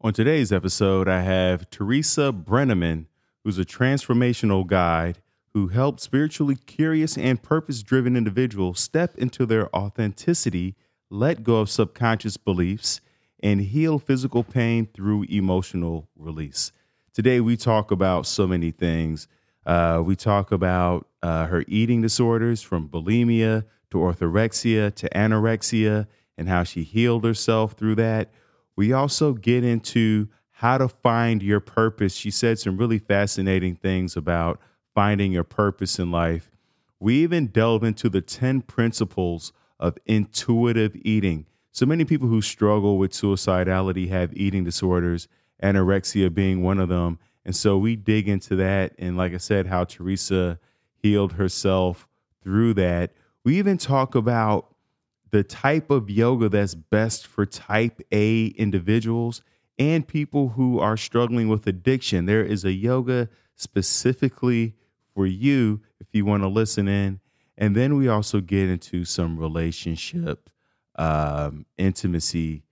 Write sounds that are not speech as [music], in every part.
On today's episode, I have Teresa Brenneman, who's a transformational guide who helps spiritually curious and purpose driven individuals step into their authenticity, let go of subconscious beliefs, and heal physical pain through emotional release. Today, we talk about so many things. Uh, we talk about uh, her eating disorders from bulimia to orthorexia to anorexia and how she healed herself through that. We also get into how to find your purpose. She said some really fascinating things about finding your purpose in life. We even delve into the 10 principles of intuitive eating. So many people who struggle with suicidality have eating disorders, anorexia being one of them. And so we dig into that. And like I said, how Teresa healed herself through that. We even talk about the type of yoga that's best for type A individuals and people who are struggling with addiction. There is a yoga specifically for you if you want to listen in. And then we also get into some relationship um, intimacy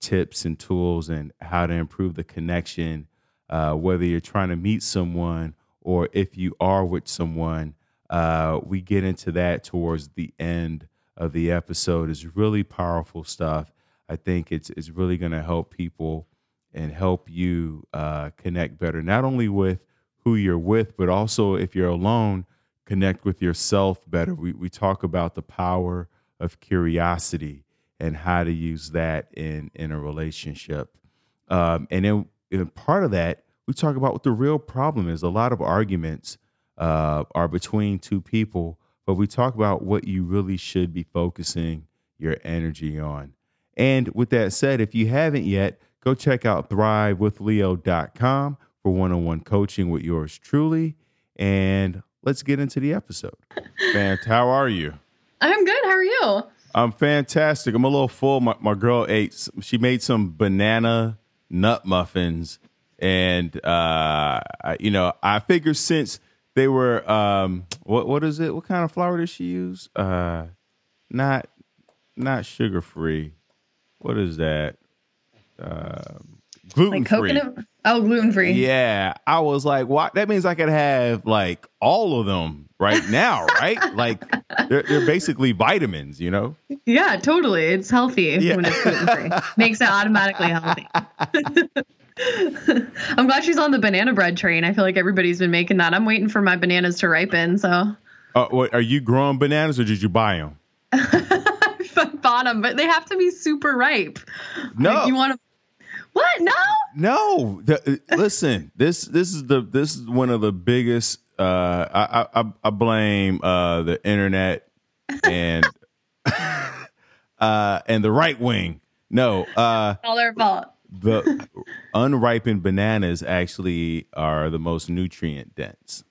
tips and tools and how to improve the connection uh, whether you're trying to meet someone or if you are with someone. Uh, we get into that towards the end of the episode. is really powerful stuff. I think it's it's really going to help people and help you uh, connect better, not only with who you're with, but also if you're alone, connect with yourself better. We we talk about the power of curiosity and how to use that in in a relationship. Um, and then and part of that, we talk about what the real problem is. A lot of arguments uh, are between two people, but we talk about what you really should be focusing your energy on. And with that said, if you haven't yet, go check out thrivewithleo.com for one on one coaching with yours truly. And let's get into the episode. Fant, how are you? I'm good. How are you? I'm fantastic. I'm a little full. My, my girl ate, she made some banana nut muffins. And, uh, I, you know, I figured since they were, um, what, what is it? What kind of flour does she use? Uh, not, not sugar free. What is that? Um, gluten Like free. coconut? Oh, gluten free. Yeah, I was like, "What?" That means I could have like all of them right [laughs] now, right? like they're they're basically vitamins, you know. Yeah, totally. It's healthy Yeah. when it's gluten free. Makes it automatically healthy. [laughs] I'm glad she's on the banana bread train. I feel like everybody's been making that. I'm waiting for my bananas to ripen. So Uh, what, are you growing bananas or did you buy them? [laughs] I bought them, but they have to be super ripe. No, Like, you want to? What? No. no. The, uh, listen, this this is the this is one of the biggest. Uh, I, I I blame uh, the internet and [laughs] uh, and the right wing. No, uh, All their fault. The unripened bananas actually are the most nutrient dense.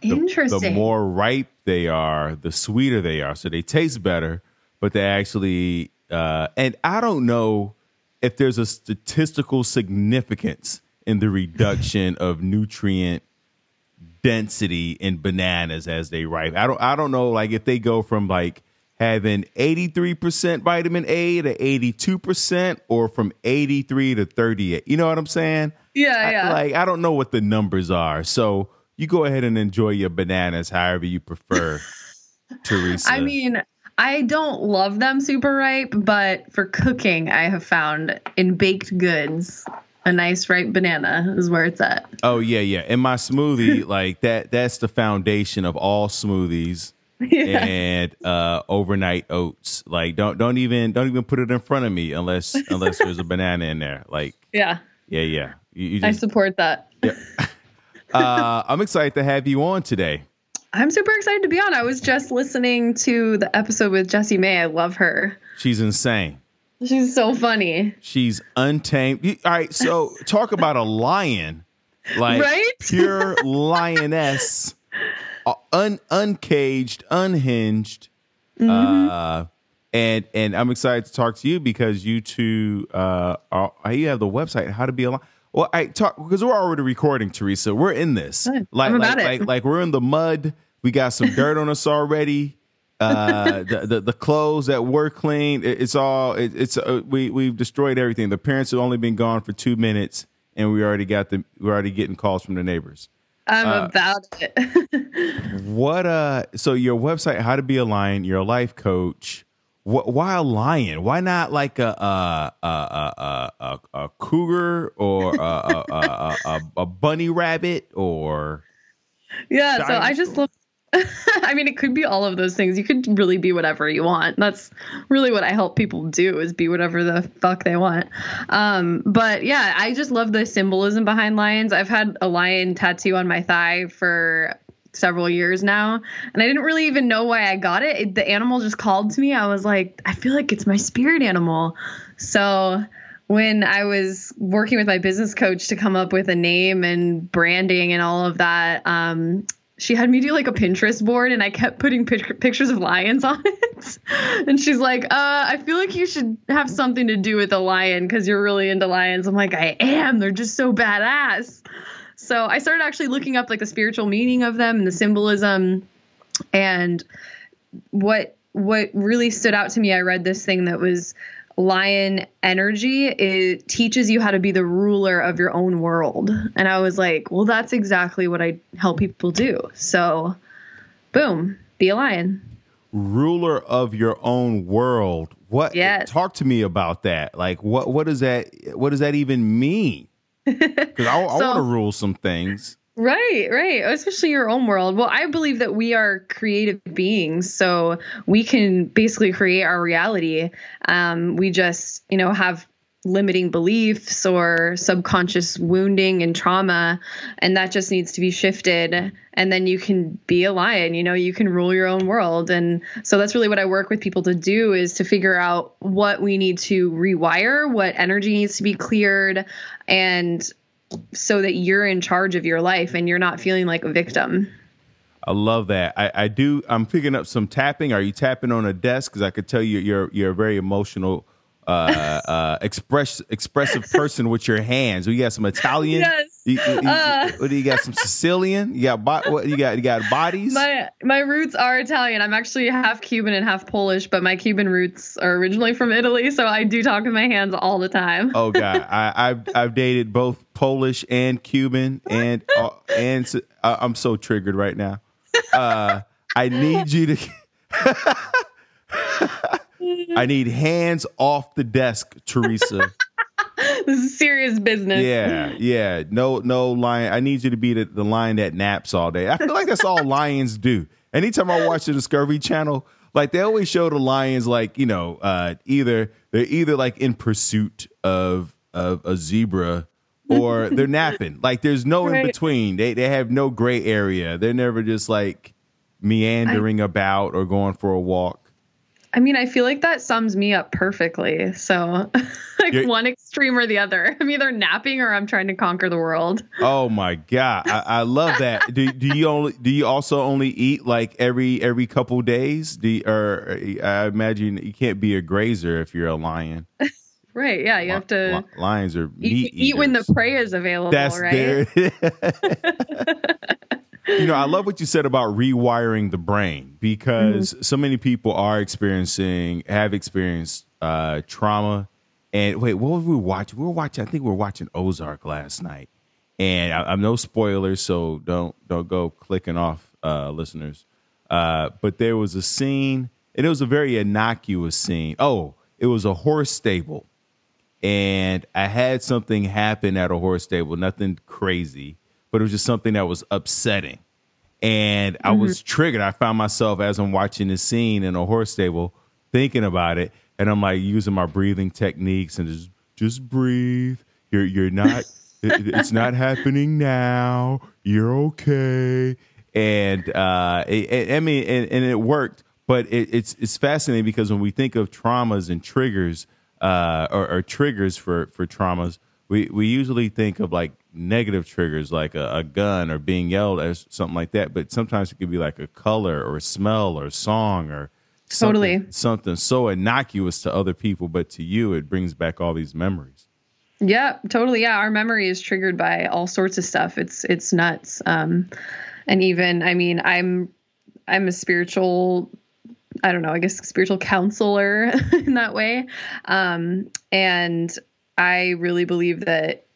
The- Interesting. The more ripe they are, the sweeter they are. So they taste better, but they actually, uh, and I don't know if there's a statistical significance in the reduction of nutrient density in bananas as they ripe. I don't, I don't know, like if they go from like having 83% vitamin A to 82% or from 83 to 38. You know what I'm saying? yeah, I- yeah. like I don't know what the numbers are. So you go ahead and enjoy your bananas however you prefer, [laughs] Teresa. I mean, I don't love them super ripe, but for cooking, I have found in baked goods, a nice ripe banana is where it's at. oh yeah, yeah. In my smoothie, [laughs] like that that's the foundation of all smoothies. [laughs] Yeah. and uh overnight oats. Like don't don't even don't even put it in front of me unless unless there's a banana in there. Like Yeah, yeah, yeah. You, you I support that. [laughs] uh I'm excited to have you on today. I'm super excited to be on. I was just listening to the episode with Jessie May. I love her. She's insane. She's so funny. She's untamed. All right, so talk about a lion, like Right? pure lioness, un uncaged, unhinged, Mm-hmm. uh, and and I'm excited to talk to you because you two uh, are you have the website how to be a lion. Well, I talk because we're already recording, Teresa. We're in this, Good. like like like like we're in the mud. We got some dirt on us already, uh, [laughs] the, the the clothes that were clean. It, it's all it, it's uh, we we've destroyed everything. The parents have only been gone for two minutes, and we already got the we're already getting calls from the neighbors. I'm uh, about it. [laughs] what uh? So your website, how to be a lion. You're a life coach. What, why a lion? Why not like a a a a, a, a cougar or a, a, a, a, bunny rabbit or? [laughs] Yeah, so I just love [laughs] I mean, it could be all of those things. You could really be whatever you want. That's really what I help people do is be whatever the fuck they want. Um, but yeah, I just love the symbolism behind lions. I've had a lion tattoo on my thigh for several years now, and I didn't really even know why I got it. it the animal just called to me. I was like, I feel like it's my spirit animal. So when I was working with my business coach to come up with a name and branding and all of that, um, she had me do like a Pinterest board and I kept putting pictures of lions on it. [laughs] and she's like, uh, I feel like you should have something to do with a lion because you're really into lions. I'm like, I am. They're just so badass. So I started actually looking up like the spiritual meaning of them and the symbolism. And what what really stood out to me, I read this thing that was lion energy it teaches you how to be the ruler of your own world. And i was like well that's exactly what i help people do. So boom be a lion. Ruler of your own world. What yes. talk to me about that. Like what what does that what does that even mean? [laughs] Because I, I so, want to rule some things Right, right. Especially your own world. Well, I believe that we are creative beings, so we can basically create our reality. Um, we just, you know, have limiting beliefs or subconscious wounding and trauma and that just needs to be shifted and then you can be a lion you know you can rule your own world and so that's really what i work with people to do is to figure out what we need to rewire what energy needs to be cleared and so that you're in charge of your life and you're not feeling like a victim. I love that. I, I do. I'm picking up some tapping. Are you tapping on a desk? Because I could tell you you're you're a very emotional uh, uh, [laughs] express expressive person with your hands. We got some Italian. [laughs] Yes. You, you, uh, what do you got? Some Sicilian. You got bo- what? You got you got bodies. My my roots are Italian. I'm actually half Cuban and half Polish, but my Cuban roots are originally from Italy, so I do talk with my hands all the time. oh God, [laughs] I, have I've dated both Polish and Cuban, and uh, and uh, I'm so triggered right now. Uh, I need you to. [laughs] I need hands off the desk, Teresa. [laughs] this is serious business. Yeah, [laughs] yeah. No, no lion. I need you to be the, the lion that naps all day. I feel like that's all lions do. Anytime I watch the Discovery Channel, like they always show the lions like you know uh, either they're either like in pursuit of of a zebra or [laughs] they're napping. Like there's no right. in between. They they have no gray area. They're never just like meandering I, about or going for a walk. I mean, I feel like that sums me up perfectly. So, [laughs] like You're, one extreme or the other. [laughs] I'm either napping or I'm trying to conquer the world. [laughs] Oh my god, I, I love that. do do you only do you also only eat like every every couple days? Do you, or I imagine you can't be a grazer if you're a lion. right? Yeah, you have to. Lions are meat eat, eat when the prey is available. That's right. You know, I love what you said about rewiring the brain because mm-hmm. so many people are experiencing, have experienced uh, trauma. And wait, what were we watching? We were watching. I think we were watching Ozark last night. And I, am no spoilers, so don't don't go clicking off, uh, listeners. Uh, but there was a scene, and it was a very innocuous scene. Oh, it was a horse stable, and I had something happen at a horse stable. Nothing crazy but it was just something that was upsetting. And I mm-hmm. was triggered. I found myself as I'm watching this scene in a horse stable thinking about it. And I'm like using my breathing techniques and just just breathe. You're you're not [laughs] it, it's not happening now. You're okay. And uh it, it, I mean and, and, it worked, but it's it's fascinating because when we think of traumas and triggers uh or, or triggers for for traumas, we we usually think of like negative triggers like a, a, gun or being yelled at or something like that. But sometimes it could be like a color or a smell or a song or something, totally. something so innocuous to other people but to you it brings back all these memories. Yeah totally. Yeah our memory is triggered by all sorts of stuff. It's it's nuts. Um and even i mean i'm i'm a spiritual I don't know, I guess spiritual counselor [laughs] in that way. Um, and I really believe that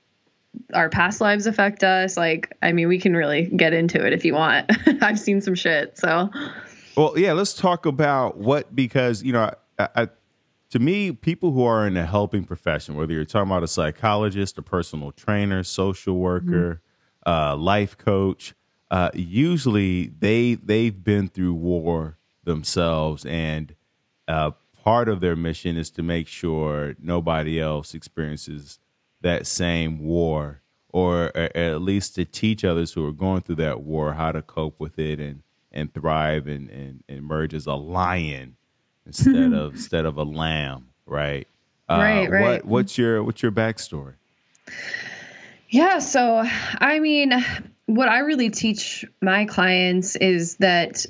our past lives affect us. Like, I mean, we can really get into it if you want. [laughs] I've seen some shit. So, well, yeah, let's talk about what, because, you know, I, I, to me, people who are in a helping profession, whether you're talking about a psychologist, a personal trainer, social worker, mm-hmm. uh, life coach, uh, usually they they've been through war themselves, and uh, part of their mission is to make sure nobody else experiences that same war, or, or at least to teach others who are going through that war how to cope with it and and thrive and, and, and emerge as a lion instead [laughs] of instead of a lamb, right? Uh, right, right. What, what's your what's your backstory? Yeah, so I mean, what I really teach my clients is that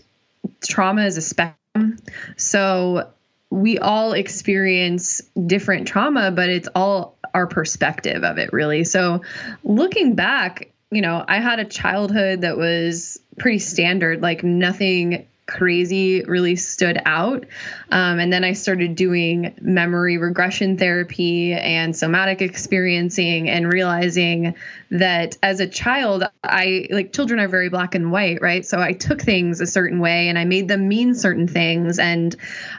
trauma is a spectrum. So we all experience different trauma, but it's all our perspective of it, really. So looking back, you know, I had a childhood that was pretty standard, like nothing crazy really stood out. Um, and then I started doing memory regression therapy and somatic experiencing and realizing that as a child, I like children are very black and white, right? So I took things a certain way and I made them mean certain things. And,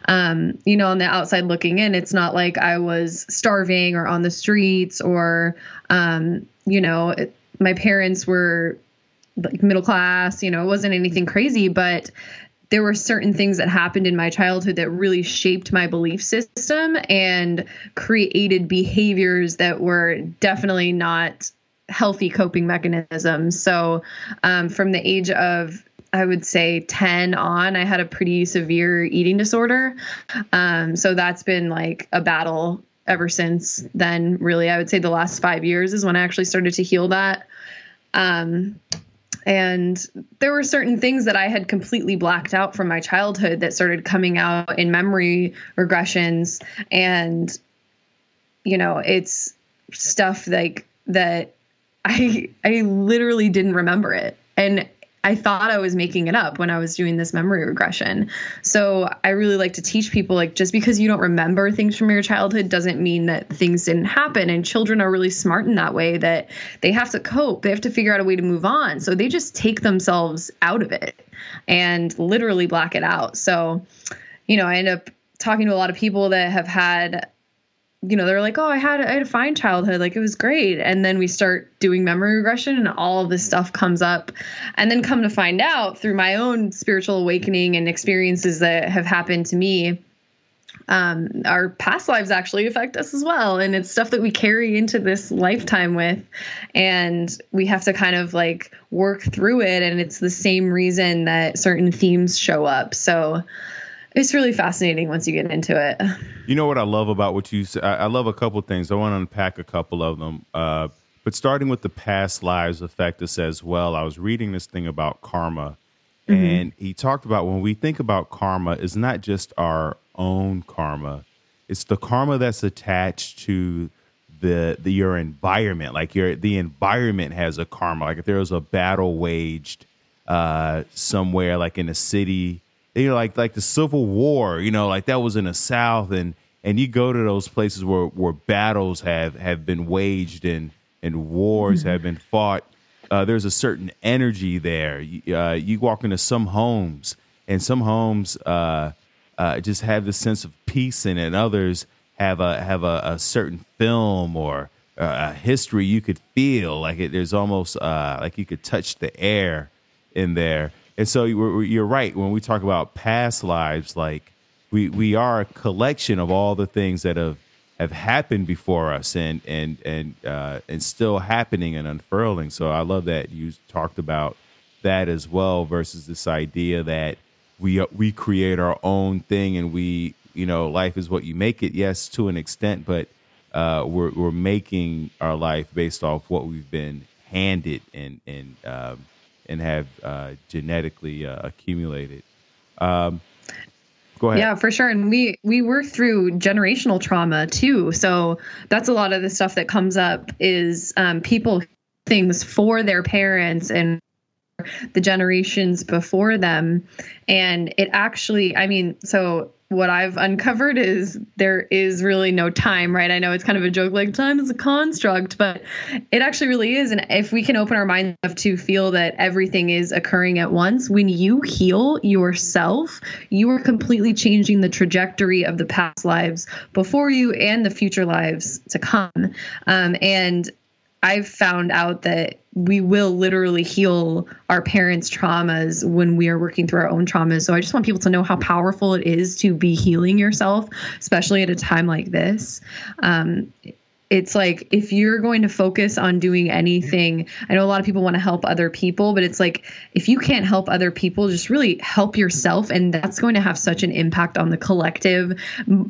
um, you know, on the outside looking in, it's not like I was starving or on the streets or, um, you know, it, my parents were like middle class, you know, it wasn't anything crazy, but there were certain things that happened in my childhood that really shaped my belief system and created behaviors that were definitely not healthy coping mechanisms. So, um, from the age of I would say 10 on, I had a pretty severe eating disorder. Um, so that's been like a battle ever since then. Really, I would say the last five years is when I actually started to heal that. Um, and there were certain things that I had completely blacked out from my childhood that started coming out in memory regressions. And, you know, it's stuff like that I I literally didn't remember it. And I thought I was making it up when I was doing this memory regression. So I really like to teach people like just because you don't remember things from your childhood doesn't mean that things didn't happen. And children are really smart in that way that they have to cope, they have to figure out a way to move on. So they just take themselves out of it and literally black it out. So, you know, I end up talking to a lot of people that have had you know, they're like, oh, I had I had a fine childhood, like it was great. And then we start doing memory regression, and all of this stuff comes up. And then come to find out through my own spiritual awakening and experiences that have happened to me, um, our past lives actually affect us as well, and it's stuff that we carry into this lifetime with, and we have to kind of like work through it. And it's the same reason that certain themes show up. So it's really fascinating once you get into it. You know what I love about what you said? I love a couple things. I want to unpack a couple of them. Uh, but starting with the past lives affect us as well. I was reading this thing about karma, mm-hmm. and he talked about when we think about karma, it's not just our own karma; it's the karma that's attached to the, the your environment. Like your the environment has a karma. Like if there was a battle waged uh, somewhere, like in a city you know, like like the Civil War, you know, like that was in the South, and and you go to those places where where battles have have been waged and and wars mm-hmm. have been fought. Uh, there's a certain energy there. You, uh, you walk into some homes, and some homes uh, uh, just have the sense of peace in it, and others have a have a, a certain film or uh, a history you could feel like it. There's almost uh, like you could touch the air in there. And so you're right when we talk about past lives, like we we are a collection of all the things that have have happened before us and and and uh, and still happening and unfurling. So I love that you talked about that as well versus this idea that we we create our own thing and we you know life is what you make it. Yes, to an extent, but uh, we're we're making our life based off what we've been handed and and um, and have uh, genetically uh, accumulated. Um, go ahead. Yeah, for sure. And we we work through generational trauma too. So that's a lot of the stuff that comes up is um, people things for their parents and the generations before them. And it actually, I mean, so what I've uncovered is there is really no time, right? I know it's kind of a joke like time is a construct, but it actually really is. And if we can open our minds enough to feel that everything is occurring at once, when you heal yourself, you are completely changing the trajectory of the past lives before you and the future lives to come. Um, and I've found out that we will literally heal our parents' traumas when we are working through our own traumas. So I just want people to know how powerful it is to be healing yourself, especially at a time like this. Um, it's like if you're going to focus on doing anything, I know a lot of people want to help other people, but it's like if you can't help other people, just really help yourself. And that's going to have such an impact on the collective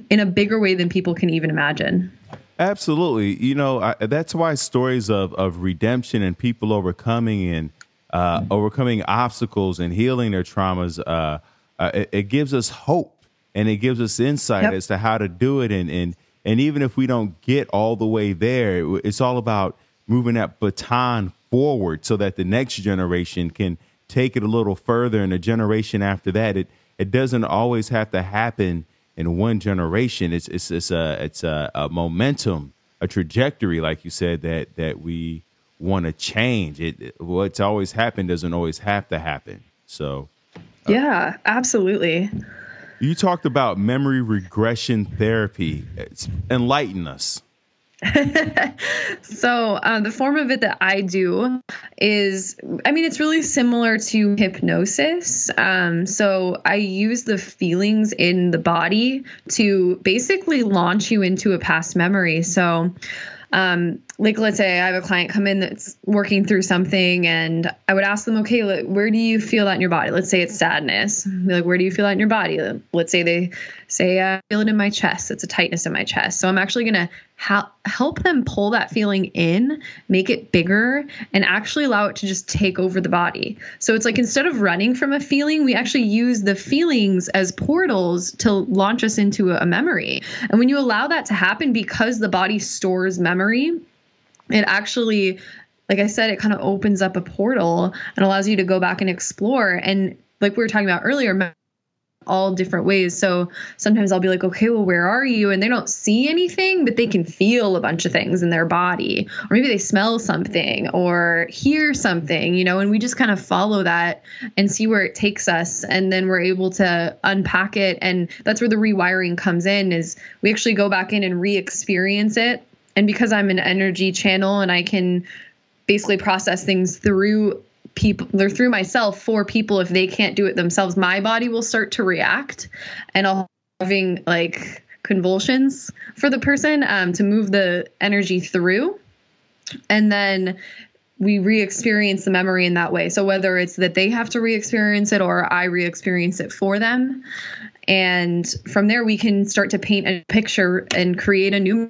in a bigger way than people can even imagine. Absolutely. You know, I, that's why stories of, of redemption and people overcoming and uh, mm-hmm. overcoming obstacles and healing their traumas, uh, uh, it, it, gives us hope and it gives us insight yep. as to how to do it. And, and, and even if we don't get all the way there, it's all about moving that baton forward so that the next generation can take it a little further and the generation after that. It, it doesn't always have to happen in one generation. It's it's it's a it's a, a momentum, a trajectory, like you said that that we want to change. It what's always happened doesn't always have to happen. So, uh, yeah, absolutely. You talked about memory regression therapy. It's, enlighten us. [laughs] so uh, the form of it that I do is, I mean, it's really similar to hypnosis. Um, so I use the feelings in the body to basically launch you into a past memory. So um, like let's say I have a client come in that's working through something, and I would ask them, okay, where do you feel that in your body? Let's say it's sadness. Be Like, where do you feel that in your body? Let's say they say I feel it in my chest. It's a tightness in my chest. So I'm actually gonna ha- help them pull that feeling in, make it bigger, and actually allow it to just take over the body. So it's like instead of running from a feeling, we actually use the feelings as portals to launch us into a memory. And when you allow that to happen, because the body stores memory, it actually like I said, it kind of opens up a portal and allows you to go back and explore. And like we were talking about earlier, all different ways. So sometimes I'll be like, okay, well, where are you? And they don't see anything, but they can feel a bunch of things in their body. Or maybe they smell something or hear something, you know, and we just kind of follow that and see where it takes us. And then we're able to unpack it. And that's where the rewiring comes in is we actually go back in and re-experience it. And because I'm an energy channel and I can basically process things through people they're through myself for people if they can't do it themselves my body will start to react and i'll having like convulsions for the person um, to move the energy through. And then we re-experience the memory in that way. So whether it's that they have to re-experience it or i re-experience it for them. And from there we can start to paint a picture and create a new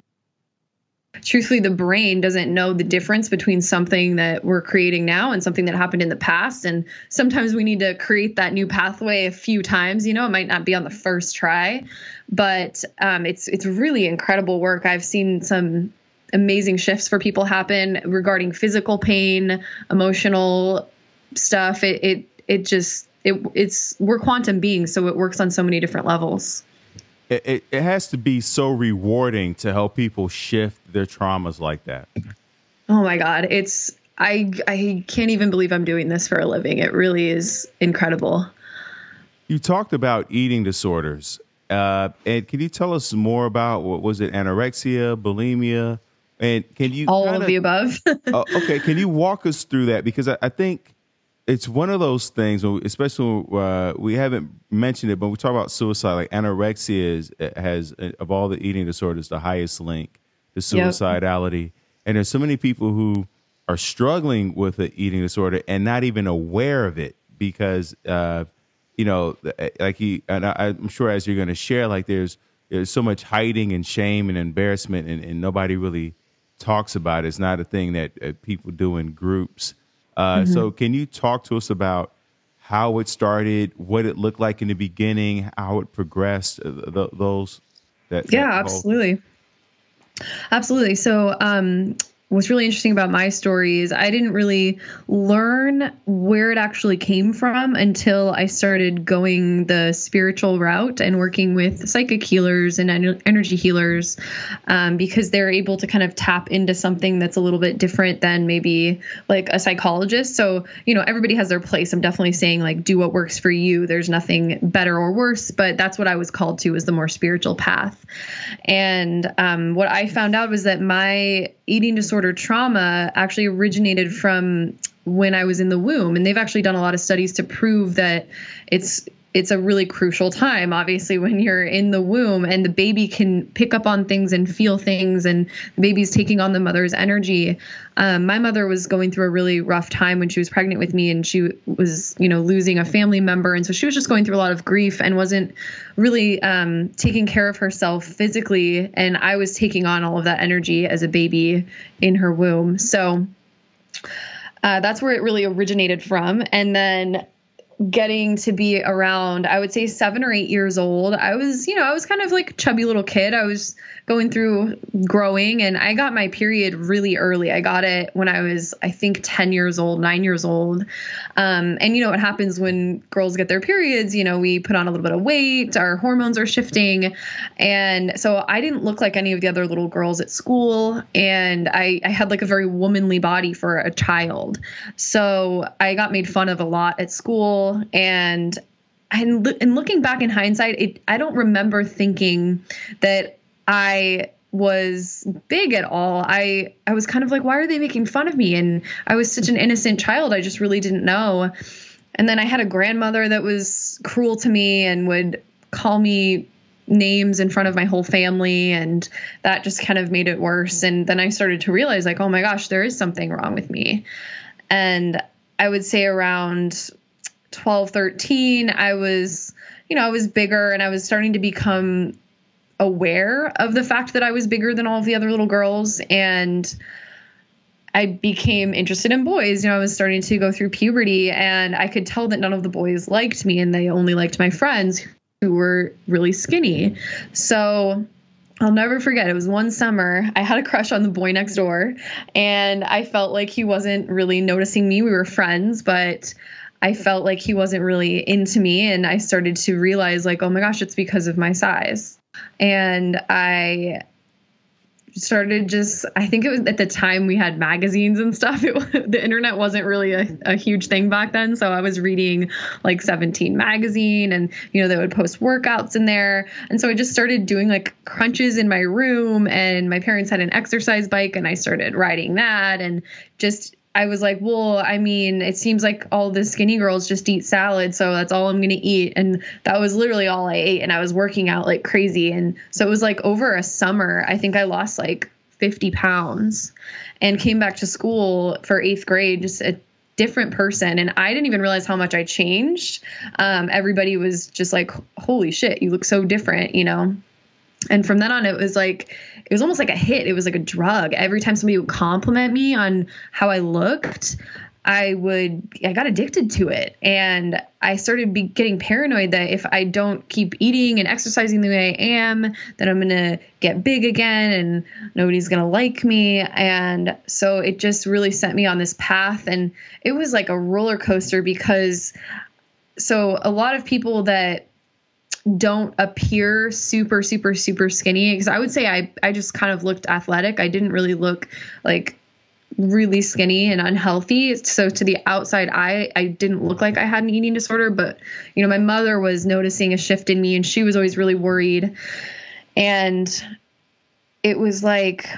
truthfully the brain doesn't know the difference between something that we're creating now and something that happened in the past. And sometimes we need to create that new pathway a few times you know it might not be on the first try but um, it's it's really incredible work. I've seen some amazing shifts for people happen regarding physical pain emotional stuff. It it, it just it, it's we're quantum beings so it works on so many different levels it, it has to be so rewarding to help people shift their traumas like that. Oh my God. It's, I, I can't even believe I'm doing this for a living. It really is incredible. You talked about eating disorders. Uh, and can you tell us more about what was it, anorexia, bulimia? And can you all kinda, of the above? uh, [laughs] okay, can you walk us through that? Because I, I think it's one of those things, especially uh, we haven't mentioned it, but we talk about suicide. Like anorexia is, has, of all the eating disorders, the highest link to suicidality. Yep. And there's so many people who are struggling with an eating disorder and not even aware of it because, uh, you know, like he, and I, am sure as you're going to share, like there's there's so much hiding and shame and embarrassment, and, and nobody really talks about it. It's not a thing that uh, people do in groups. Uh, mm-hmm. So, can you talk to us about how it started, what it looked like in the beginning, how it progressed? Uh, those that yeah, that absolutely, absolutely. So, um, what's really interesting about my story is I didn't really learn where it actually came from until I started going the spiritual route and working with psychic healers and energy healers um, because they're able to kind of tap into something that's a little bit different than maybe like a psychologist. So, you know, everybody has their place. I'm definitely saying like do what works for you. There's nothing better or worse, but that's what I was called to was the more spiritual path. And um, what I found out was that my eating disorder trauma actually originated from when I was in the womb. And they've actually done a lot of studies to prove that it's it's a really crucial time obviously when you're in the womb and the baby can pick up on things and feel things and the baby's taking on the mother's energy. Um, my mother was going through a really rough time when she was pregnant with me and she was you know losing a family member. And so she was just going through a lot of grief and wasn't really um, taking care of herself physically. And i was taking on all of that energy as a baby in her womb. So uh, that's where it really originated from. And then getting to be around, I would say seven or eight years old, I was, you know, I was kind of like chubby little kid. I was going through growing and I got my period really early. I got it when I was, I think, 10 years old, nine years old. Um, and you know what happens when girls get their periods? You know, we put on a little bit of weight, our hormones are shifting. And so I didn't look like any of the other little girls at school. And I, I had like a very womanly body for a child. So I got made fun of a lot at school. And and, and looking back in hindsight, it, I don't remember thinking that I was big at all. I I was kind of like, why are they making fun of me? And I was such an innocent child. I just really didn't know. And then I had a grandmother that was cruel to me and would call me names in front of my whole family and that just kind of made it worse and then I started to realize like oh my gosh there is something wrong with me and I would say around 12 13 I was you know I was bigger and I was starting to become aware of the fact that I was bigger than all of the other little girls and I became interested in boys. You know, I was starting to go through puberty and I could tell that none of the boys liked me and they only liked my friends who were really skinny. So I'll never forget. It was one summer. I had a crush on the boy next door and I felt like he wasn't really noticing me. We were friends, but I felt like he wasn't really into me and I started to realize like, oh my gosh, it's because of my size and I started just i think it was at the time we had magazines and stuff it, the internet wasn't really a, a, huge thing back then. So i was reading like 17 magazine and you know they would post workouts in there. And so i just started doing like crunches in my room and my parents had an exercise bike and i started riding that and just I was like, well, I mean, it seems like all the skinny girls just eat salad, so that's all I'm gonna eat. And that was literally all I ate. And I was working out like crazy. And so it was like over a summer, I think I lost like 50 pounds and came back to school for eighth grade, just a different person. And I didn't even realize how much I changed. Um, everybody was just like, holy shit, you look so different, you know? And from then on, it was like, it was almost like a hit. It was like a drug. Every time somebody would compliment me on how I looked, I would I got addicted to it and I started getting paranoid that if I don't keep eating and exercising the way I am that I'm going to get big again and nobody's going to like me and so it just really sent me on this path and it was like a roller coaster because so a lot of people that don't appear super super super skinny because I would say I I just kind of looked athletic. I didn't really look like really skinny and unhealthy. So to the outside eye, I didn't look like I had an eating disorder, but you know, my mother was noticing a shift in me and she was always really worried. And it was like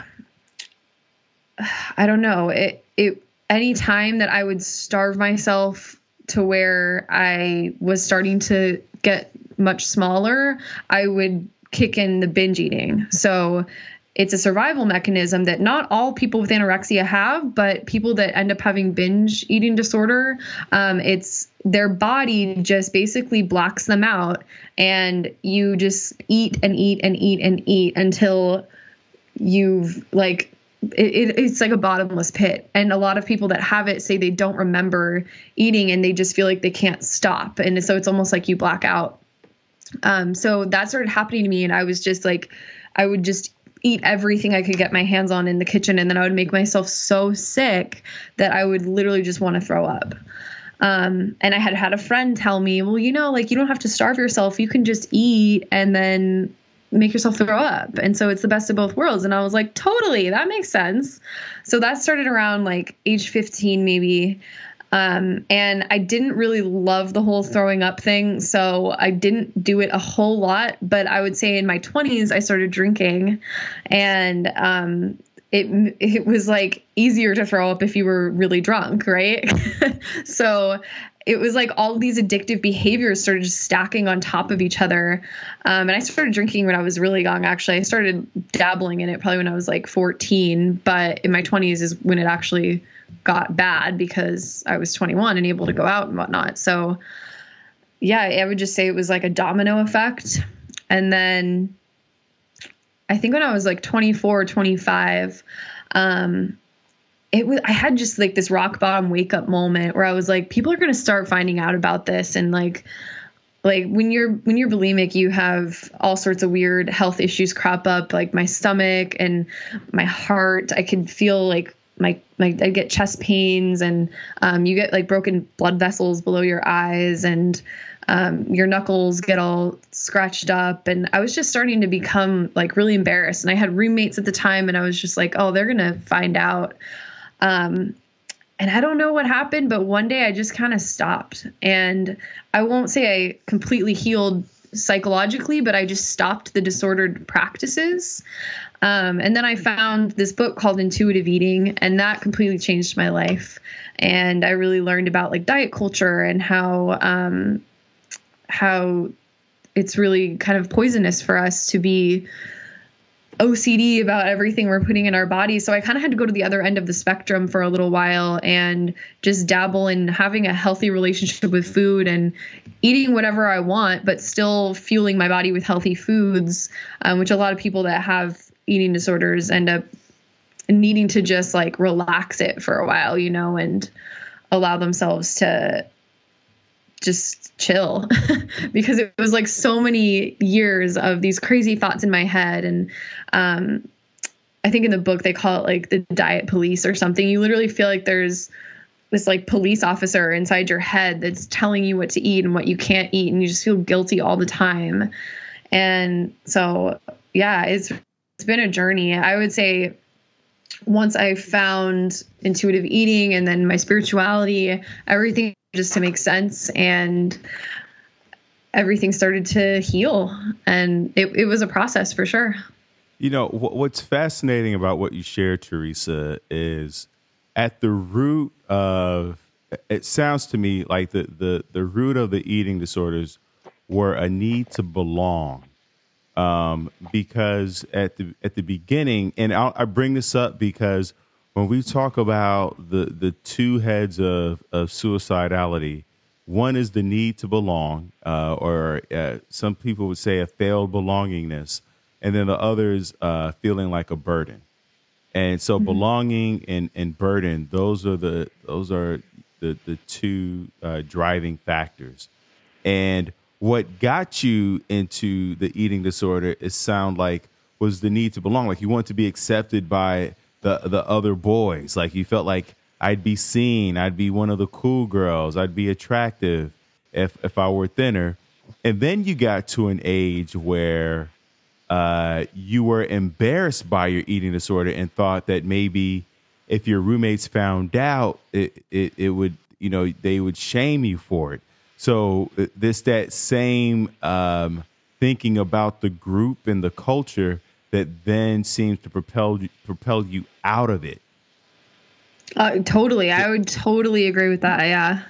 [sighs] I don't know, it it any time that I would starve myself to where I was starting to get much smaller, I would kick in the binge eating. So it's a survival mechanism that not all people with anorexia have, but people that end up having binge eating disorder, um, it's their body just basically blocks them out, and you just eat and eat and eat and eat until you've like it, it's like a bottomless pit and a lot of people that have it say they don't remember eating and they just feel like they can't stop and so it's almost like you black out um, so that started happening to me, and I was just like, I would just eat everything I could get my hands on in the kitchen, and then I would make myself so sick that I would literally just want to throw up. Um, and I had had a friend tell me, well, you know, like you don't have to starve yourself. You can just eat and then make yourself throw up. And so it's the best of both worlds. And I was like, totally, that makes sense. So that started around like age 15, maybe. Um, and I didn't really love the whole throwing up thing. So I didn't do it a whole lot. But I would say in my 20s, I started drinking. And um, it it was like easier to throw up if you were really drunk, right? [laughs] so it was like all these addictive behaviors started just stacking on top of each other. Um, and I started drinking when I was really young. Actually, I started dabbling in it probably when I was like 14, but in my 20s is when it actually got bad because I was 21 and able to go out and whatnot. So, yeah, I would just say it was like a domino effect. And then I think when I was like 24, 25, um, it was I had just like this rock bottom wake up moment where I was like, people are gonna start finding out about this. And like like when you're when you're bulimic you have all sorts of weird health issues crop up like my stomach and my heart. I could feel like my my i get chest pains and um, you get like broken blood vessels below your eyes and um, your knuckles get all scratched up. And i was just starting to become like really embarrassed. And i had roommates at the time and i was just like oh they're gonna find out um, and I don't know what happened, but one day I just kind of stopped. And I won't say I completely healed psychologically, but I just stopped the disordered practices. Um, and then I found this book called Intuitive Eating, and that completely changed my life. And I really learned about like diet culture and how um, how it's really kind of poisonous for us to be OCD about everything we're putting in our body. So I kind of had to go to the other end of the spectrum for a little while and just dabble in having a healthy relationship with food and eating whatever I want, but still fueling my body with healthy foods, um, which a lot of people that have eating disorders end up needing to just like relax it for a while, you know, and allow themselves to just chill [laughs] because it was like so many years of these crazy thoughts in my head. And um, i think in the book they call it like the diet police or something. You literally feel like there's this like police officer inside your head that's telling you what to eat and what you can't eat and you just feel guilty all the time. And so yeah it's it's been a journey. I would say once i found intuitive eating and then my spirituality everything just to make sense. And everything started to heal. And it, it was a process for sure. You know what's fascinating about what you shared teresa is at the root of it sounds to me like the the, the root of the eating disorders were a need to belong. Um, because at the at the beginning and I'll, i bring this up because when we talk about the the two heads of of suicidality, one is the need to belong, uh, or uh, some people would say a failed belongingness, and then the other is uh, feeling like a burden. And so, mm-hmm. belonging and and burden those are the those are the the two uh, driving factors. And what got you into the eating disorder, it sound like was the need to belong, like you want to be accepted by the the other boys. Like you felt like I'd be seen, I'd be one of the cool girls, I'd be attractive if if I were thinner. And then you got to an age where uh, you were embarrassed by your eating disorder and thought that maybe if your roommates found out, it, it, it would, you know, they would shame you for it. So this that same um, thinking about the group and the culture that then seems to propel propel you out of it. Uh, totally, I would totally agree with that. Yeah.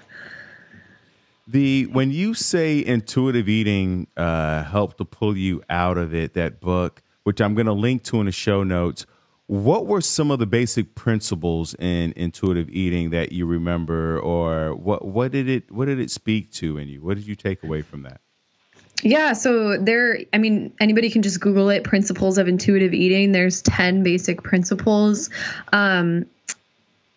The when you say intuitive eating uh, helped to pull you out of it, that book, which I'm going to link to in the show notes. What were some of the basic principles in intuitive eating that you remember, or what what did it what did it speak to in you? What did you take away from that? Yeah, so there, I mean, anybody can just Google it principles of intuitive eating. There's 10 basic principles. Um,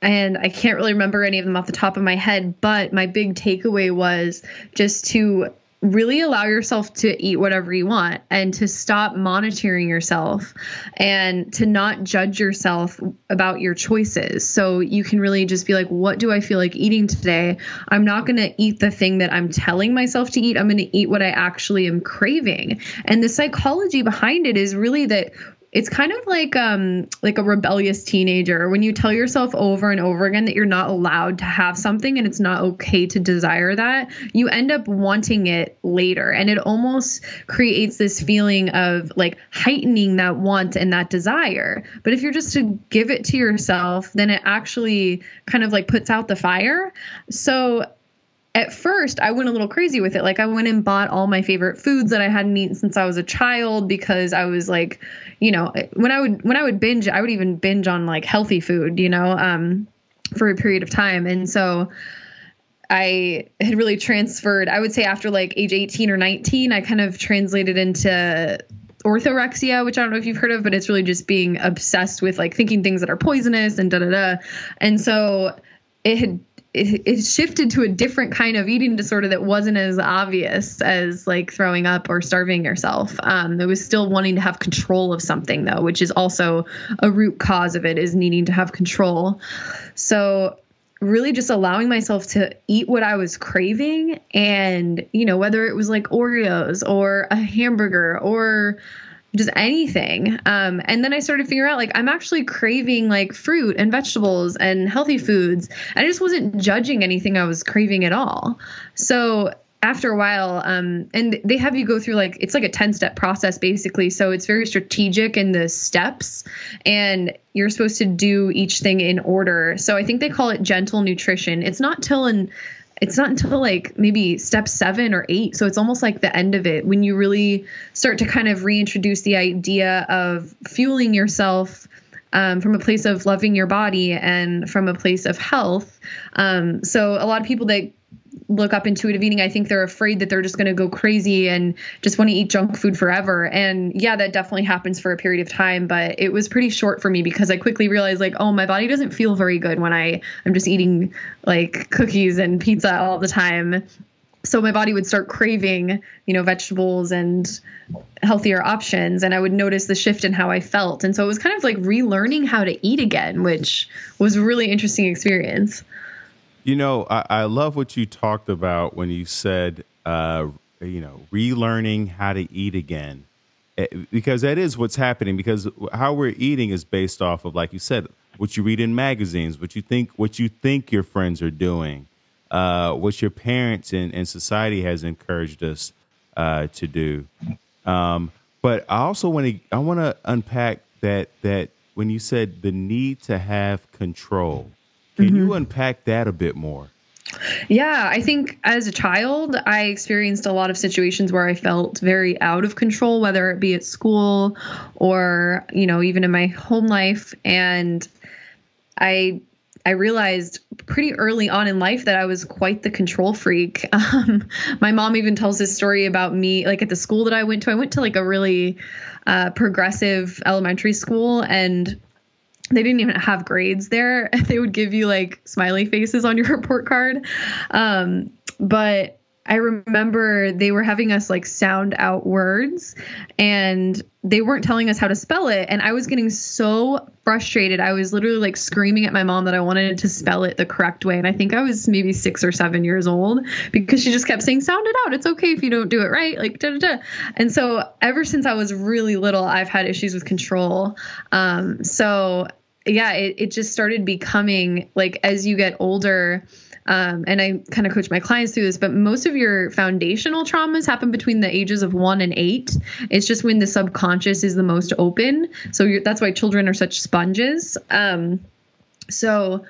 and I can't really remember any of them off the top of my head, but my big takeaway was just to really allow yourself to eat whatever you want and to stop monitoring yourself and to not judge yourself about your choices. So you can really just be like, what do I feel like eating today? I'm not going to eat the thing that I'm telling myself to eat. I'm going to eat what I actually am craving. And the psychology behind it is really that it's kind of like um like a rebellious teenager when you tell yourself over and over again that you're not allowed to have something and it's not okay to desire that you end up wanting it later. And it almost creates this feeling of like heightening that want and that desire. But if you're just to give it to yourself then it actually kind of like puts out the fire. So at first I went a little crazy with it. Like I went and bought all my favorite foods that I hadn't eaten since I was a child because I was like, you know, when I would when I would binge, I would even binge on like healthy food, you know, um, for a period of time. And so I had really transferred, I would say after like age 18 or 19, I kind of translated into orthorexia, which I don't know if you've heard of, but it's really just being obsessed with like thinking things that are poisonous and da da da. And so it had it, it shifted to a different kind of eating disorder that wasn't as obvious as like throwing up or starving yourself. Um, it was still wanting to have control of something though, which is also a root cause of it is needing to have control. So really just allowing myself to eat what I was craving and you know whether it was like Oreos or a hamburger or just anything. Um, and then I started figure out like I'm actually craving like fruit and vegetables and healthy foods. And I just wasn't judging anything I was craving at all. So after a while, um, and they have you go through like it's like a 10 step process basically. So it's very strategic in the steps, and you're supposed to do each thing in order. So I think they call it gentle nutrition. It's not till in it's not until like maybe step seven or eight. So it's almost like the end of it when you really start to kind of reintroduce the idea of fueling yourself um, from a place of loving your body and from a place of health. Um, so a lot of people that look up intuitive eating, I think they're afraid that they're just going to go crazy and just want to eat junk food forever. And yeah, that definitely happens for a period of time, but it was pretty short for me because I quickly realized like, oh, my body doesn't feel very good when I I'm just eating like cookies and pizza all the time. So my body would start craving, you know, vegetables and healthier options and I would notice the shift in how I felt. And so it was kind of like relearning how to eat again, which was a really interesting experience. You know, I, I love what you talked about when you said, uh, you know, relearning how to eat again, eh, because that is what's happening. Because how we're eating is based off of, like you said, what you read in magazines, what you think, what you think your friends are doing, uh, what your parents and, and society has encouraged us uh, to do. Um, but I also want to, I want to unpack that that when you said the need to have control can mm-hmm. you unpack that a bit more? Yeah, I think as a child, I experienced a lot of situations where I felt very out of control, whether it be at school or, you know, even in my home life. And I I realized pretty early on in life that I was quite the control freak. [laughs] Um, my mom even tells this story about me, like at the school that I went to. I went to like a really uh, progressive elementary school, and they didn't even have grades there. [laughs] They would give you like smiley faces on your [laughs] report card. Um, but I remember they were having us like sound out words and they weren't telling us how to spell it. And I was getting so frustrated. I was literally like screaming at my mom that I wanted to spell it the correct way. And I think I was maybe six or seven years old because she just kept saying, sound it out. It's okay if you don't do it right. Like, da da da. And so ever since I was really little, I've had issues with control. Um, so yeah, it, it just started becoming like as you get older, um, and I kind of coach my clients through this, but most of your foundational traumas happen between the ages of one and eight. It's just when the subconscious is the most open. So that's why children are such sponges. Um, so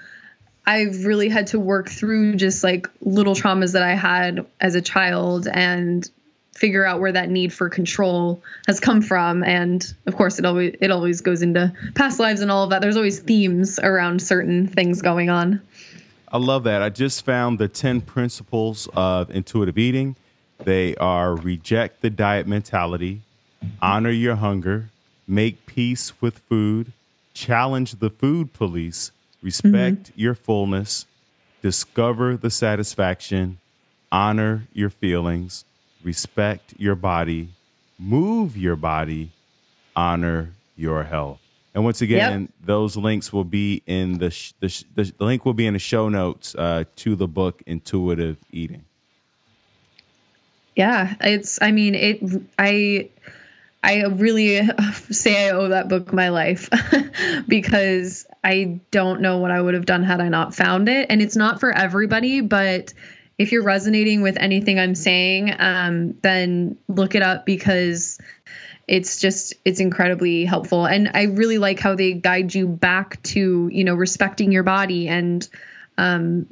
I've really had to work through just like little traumas that I had as a child and figure out where that need for control has come from. And of course it always it always goes into past lives and all of that. There's always themes around certain things going on. I love that. I just found the 10 principles of intuitive eating. They are reject the diet mentality honor your hunger make peace with food challenge the food police respect mm-hmm. your fullness discover the satisfaction honor your feelings respect your body, move your body, honor your health. And once again, yep. those links will be in the, sh- the, sh- the, link will be in the show notes uh, to the book Intuitive Eating. Yeah, it's. I mean, it. I. I really [laughs] say I owe that book my life [laughs] because I don't know what I would have done had I not found it. And it's not for everybody, but if you're resonating with anything I'm saying, um, then look it up because it's just it's incredibly helpful. And i really like how they guide you back to you know respecting your body and um,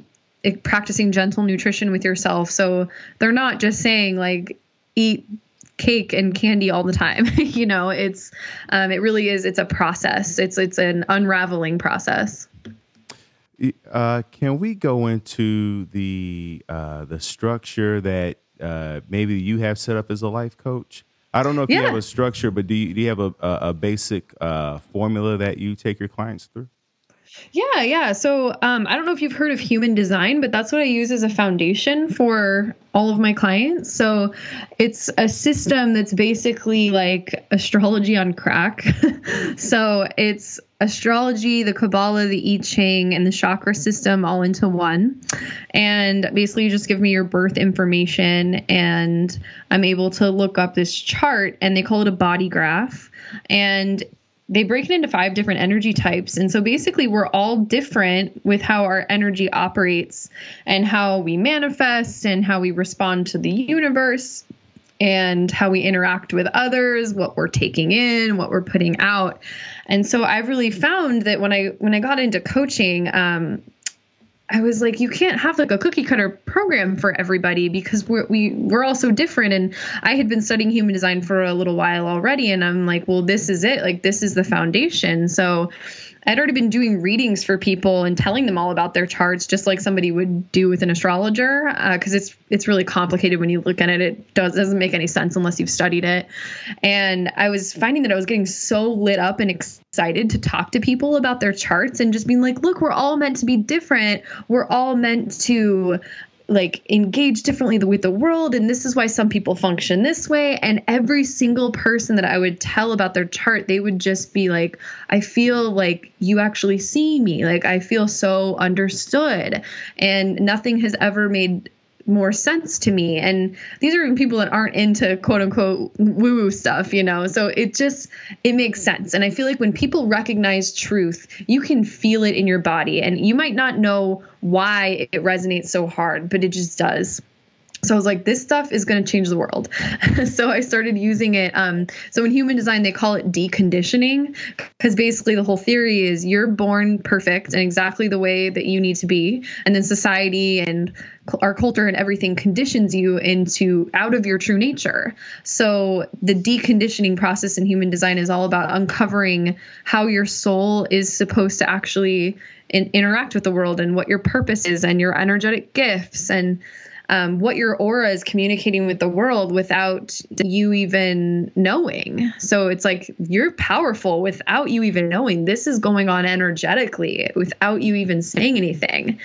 practicing gentle nutrition with yourself. So they're not just saying like eat cake and candy all the time [laughs] you know it's um, it really is it's a process. It's it's an unraveling process uh, can we go into the uh, the structure that uh, maybe you have set up as a life coach I don't know if yeah. you have a structure, but do you, do you have a, a, a basic uh, formula that you take your clients through? Yeah, yeah. So um, I don't know if you've heard of human design, but that's what I use as a foundation for all of my clients. So it's a system that's basically like astrology on crack. [laughs] so it's astrology, the Kabbalah, the I Ching, and the chakra system all into one. And basically, you just give me your birth information, and I'm able to look up this chart, and they call it a body graph. And they break it into five different energy types. And so basically, we're all different with how our energy operates and how we manifest and how we respond to the universe and how we interact with others, what we're taking in, what we're putting out. And so I've really found that when I when I got into coaching, um, I was like, you can't have like a cookie cutter program for everybody because we're we we're all so different. And I had been studying human design for a little while already, and I'm like, well, this is it. Like this is the foundation. So I'd already been doing readings for people and telling them all about their charts, just like somebody would do with an astrologer, because uh, it's it's really complicated when you look at it. It does doesn't make any sense unless you've studied it. And I was finding that I was getting so lit up and excited to talk to people about their charts and just being like, look, we're all meant to be different. We're all meant to like engage differently with the world and this is why some people function this way and every single person that i would tell about their chart they would just be like i feel like you actually see me. Like i feel so understood. And nothing has ever made more sense to me. And these are people that aren't into quote unquote woo woo stuff, you know? So it just, it makes sense. And I feel like when people recognize truth, you can feel it in your body. And you might not know why it resonates so hard, but it just does so I was like, this stuff is going to change the world. [laughs] so I started using it. Um, so in human design, they call it deconditioning because basically the whole theory is you're born perfect and exactly the way that you need to be. And then society and our culture and everything conditions you into out of your true nature. So the deconditioning process in human design is all about uncovering how your soul is supposed to actually in, interact with the world and what your purpose is and your energetic gifts and um, what your aura is communicating with the world without you even knowing. So it's like you're powerful without you even knowing. This is going on energetically without you even saying anything.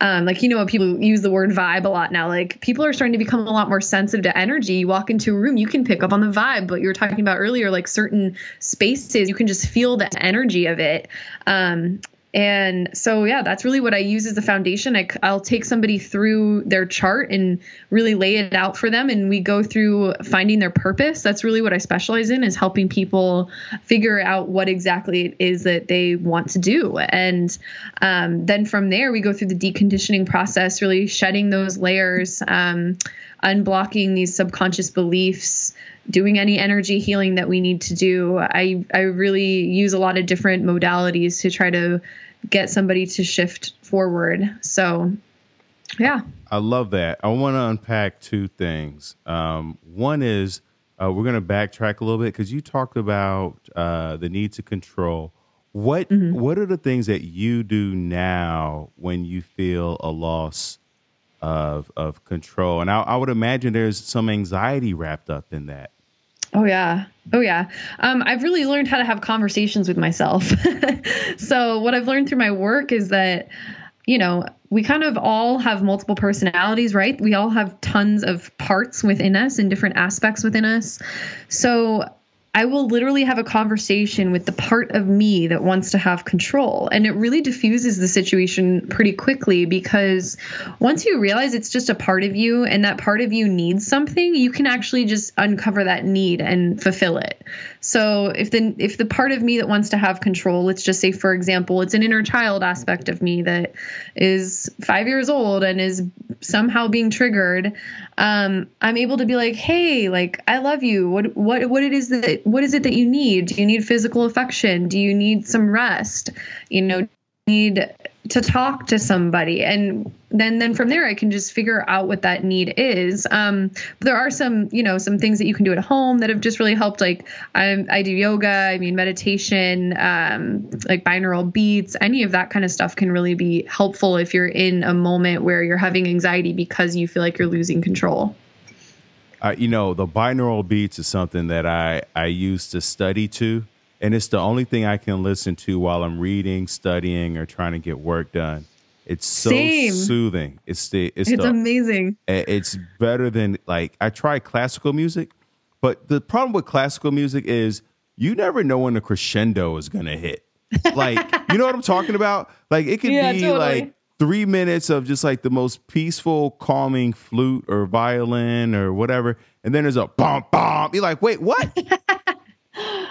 Um, like, you know, people use the word vibe a lot now. Like, people are starting to become a lot more sensitive to energy. You walk into a room, you can pick up on the vibe. But you were talking about earlier, like certain spaces, you can just feel the energy of it. Um, and so, yeah, that's really what I use as a foundation. I, will take somebody through their chart and really lay it out for them. And we go through finding their purpose. That's really what I specialize in is helping people figure out what exactly it is that they want to do. And um, then from there, we go through the deconditioning process, really shedding those layers, um, unblocking these subconscious beliefs, doing any energy healing that we need to do. I I really use a lot of different modalities to try to get somebody to shift forward. So, yeah. I love that. I want to unpack two things. Um, one is uh, we're going to backtrack a little bit because you talked about uh, the need to control. What mm-hmm. What are the things that you do now when you feel a loss of of control? And I, I would imagine there's some anxiety wrapped up in that. Oh yeah. Oh yeah. Um, I've really learned how to have conversations with myself. [laughs] so what I've learned through my work is that you know, we kind of all have multiple personalities, right? We all have tons of parts within us and different aspects within us. So I will literally have a conversation with the part of me that wants to have control. And it really diffuses the situation pretty quickly because once you realize it's just a part of you and that part of you needs something, you can actually just uncover that need and fulfill it. So if the if the part of me that wants to have control, let's just say for example, it's an inner child aspect of me that is 5 years old and is somehow being triggered, um, I'm able to be like, "Hey, like I love you. What what what it is that what is it that you need? Do you need physical affection? Do you need some rest? You know, need to talk to somebody. And then then from there i can just figure out what that need is. Um, there are some you know some things that you can do at home that have just really helped like i, I do yoga i mean meditation um, like binaural beats any of that kind of stuff can really be helpful if you're in a moment where you're having anxiety because you feel like you're losing control. Uh, you know the binaural beats is something that i i used to study to and it's the only thing I can listen to while I'm reading, studying, or trying to get work done. It's so Same. soothing. It's the it's, it's the, amazing. It's better than like I try classical music, but the problem with classical music is you never know when the crescendo is gonna hit. Like [laughs] you know what I'm talking about? Like it could yeah, be totally. like three minutes of just like the most peaceful, calming flute or violin or whatever, and then there's a bump bump. You're like, wait, what? [laughs]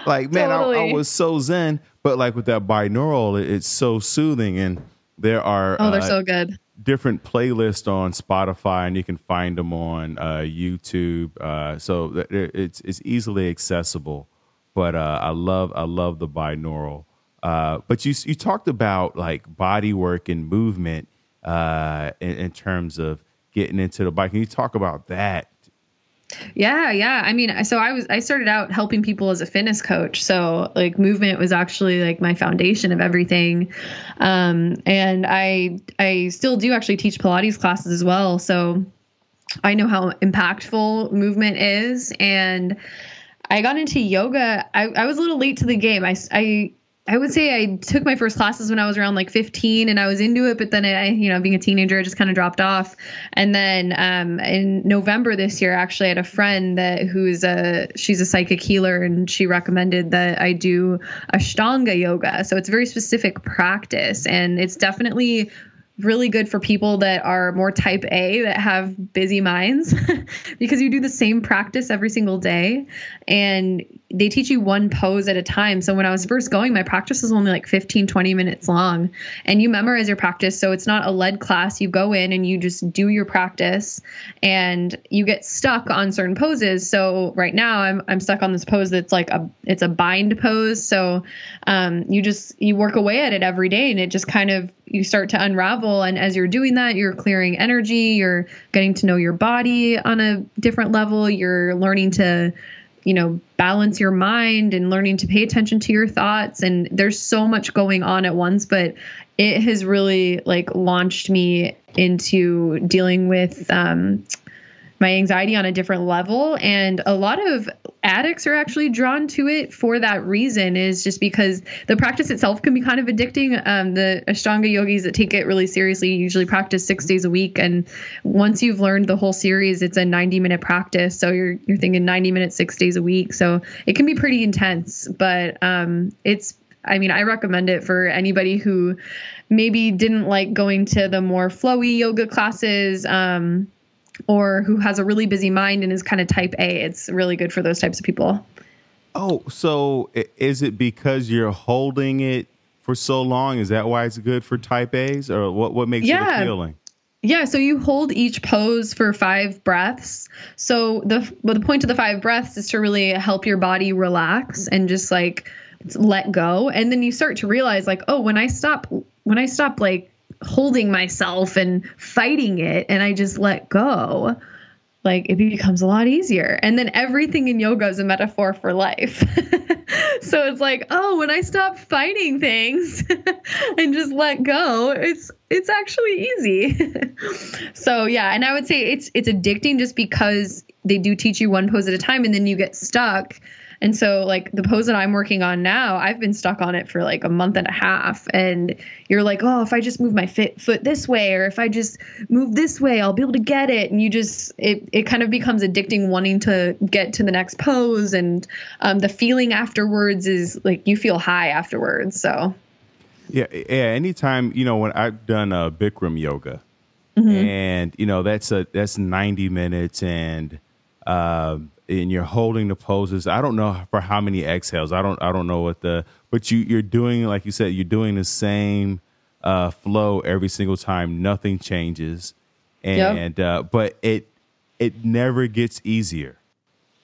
like man totally. I, I, was so zen but like with that binaural it, it's so soothing and there are oh they're uh, so good different playlists on spotify and you can find them on uh, youtube uh, so it's it's easily accessible but uh, i love i love the binaural uh, but you you talked about like body work and movement uh, in, in terms of getting into the bike can you talk about that yeah, yeah. I mean, so I was I started out helping people as a fitness coach. So like movement was actually like my foundation of everything. Um, and I I still do actually teach Pilates classes as well. So I know how impactful movement is and I got into yoga. I, I was a little late to the game. I, I I would say I took my first classes when I was around like 15 and I was into it, but then I, you know, being a teenager, I just kind of dropped off. And then um, in November this year, actually, I had a friend that who's a she's a psychic healer and she recommended that I do Ashtanga yoga. So it's a very specific practice and it's definitely really good for people that are more type A that have busy minds [laughs] because you do the same practice every single day and they teach you one pose at a time. So when I was first going, my practice was only like 15, 20 minutes long. And you memorize your practice. So it's not a lead class. You go in and you just do your practice and you get stuck on certain poses. So right now I'm I'm stuck on this pose that's like a it's a bind pose. So um, you just you work away at it every day and it just kind of you start to unravel and as you're doing that you're clearing energy you're getting to know your body on a different level you're learning to you know balance your mind and learning to pay attention to your thoughts. And there's so much going on at once but it has really like launched me into dealing with um, my anxiety on a different level. And a lot of addicts are actually drawn to it for that reason is just because the practice itself can be kind of addicting. Um, the ashtanga yogis that take it really seriously usually practice six days a week. And once you've learned the whole series it's a 90 minute practice. So you're you're thinking 90 minutes six days a week. So it can be pretty intense but um, it's I mean, I recommend it for anybody who maybe didn't like going to the more flowy yoga classes. Um, or who has a really busy mind and is kind of type A. It's really good for those types of people. Oh, so is it because you're holding it for so long? Is that why it's good for type A's, or what? What makes yeah. it appealing? Yeah, so you hold each pose for five breaths. So the well, the point of the five breaths is to really help your body relax and just like let go, and then you start to realize like, oh, when I stop, when I stop like holding myself and fighting it and I just let go, like it becomes a lot easier. And then everything in yoga is a metaphor for life. [laughs] so it's like, oh, when I stop fighting things [laughs] and just let go, it's it's actually easy. [laughs] so yeah, and I would say it's it's addicting just because they do teach you one pose at a time and then you get stuck And so, like the pose that I'm working on now, I've been stuck on it for like a month and a half. And you're like, oh, if I just move my fit, foot this way, or if I just move this way, I'll be able to get it. And you just, it, it kind of becomes addicting wanting to get to the next pose. And um, the feeling afterwards is like you feel high afterwards. So, yeah, yeah. Anytime, you know, when I've done uh, Bikram yoga, mm-hmm. and you know that's a that's 90 minutes and uh, and you're holding the poses. I don't know for how many exhales. I don't i don't know what the but you you're doing like you said you're doing the same uh, flow every single time. Nothing changes. And yep. uh, but it it never gets easier.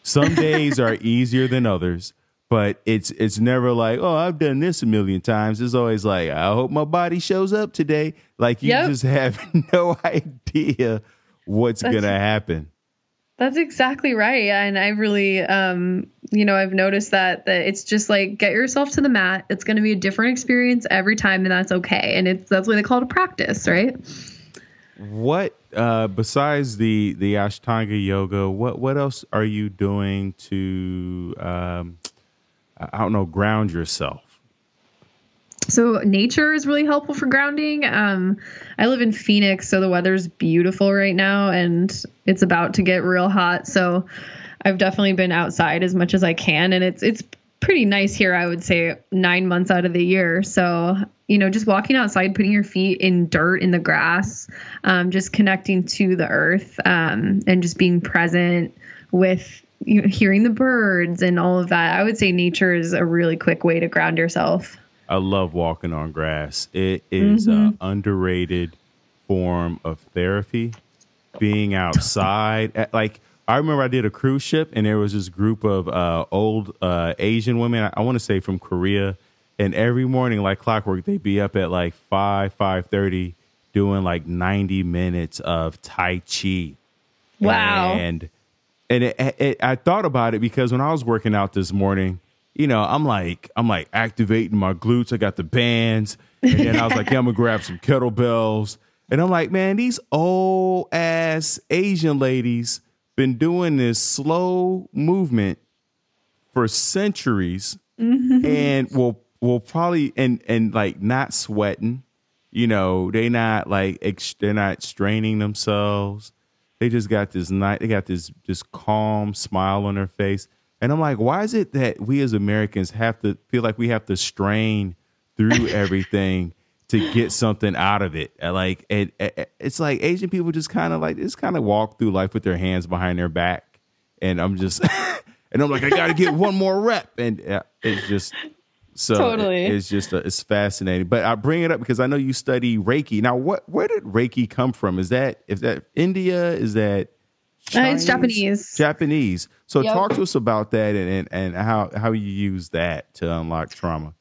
Some [laughs] days are easier than others but it's it's never like oh i've done this a million times. It's always like i hope my body shows up today. Like you yep. just [laughs] have no idea what's that's, gonna happen that's exactly right and i really um you know i've noticed that that it's just like get yourself to the mat it's going to be a different experience every time and that's okay and it's that's why they call it a practice right what uh, besides the the ashtanga yoga what what else are you doing to um, I don't know, ground yourself? So nature is really helpful for grounding. Um, I live in Phoenix, so the weather's beautiful right now, and it's about to get real hot. So I've definitely been outside as much as I can, and it's it's pretty nice here. I would say nine months out of the year. So you know, just walking outside, putting your feet in dirt in the grass, um, just connecting to the earth, um, and just being present with you know, hearing the birds and all of that. I would say nature is a really quick way to ground yourself. I love walking on grass. It is mm-hmm. an underrated form of therapy. Being outside, like I remember, I did a cruise ship, and there was this group of uh, old uh, Asian women. I, I want to say from Korea, and every morning, like clockwork, they'd be up at like five, five thirty, doing like ninety minutes of Tai Chi. Wow! And and it, it, I thought about it because when I was working out this morning, you know, I'm like, I'm like activating my glutes. I got the bands, and then I was like, yeah, I'm gonna grab some kettlebells, and I'm like, man, these old ass Asian ladies been doing this slow movement for centuries, mm-hmm. and will will probably and and like not sweating. You know, they not like ex- they're not straining themselves they just got this night. They got this this calm smile on their face, and I'm like, why is it that we as Americans have to feel like we have to strain through [laughs] everything to get something out of it? Uh, like, it, it it's like Asian people just kind of like just kind of walk through life with their hands behind their back, and I'm just. [laughs] and I'm like, I got to get one more rep, and uh, it's just so totally. It, it's just a, it's fascinating. But I bring it up because I know you study Reiki. Now, what where did Reiki come from? Is that is that India? Is that Chinese? Uh, it's Japanese. Japanese. So yep. talk to us about that and, and and how how you use that to unlock trauma.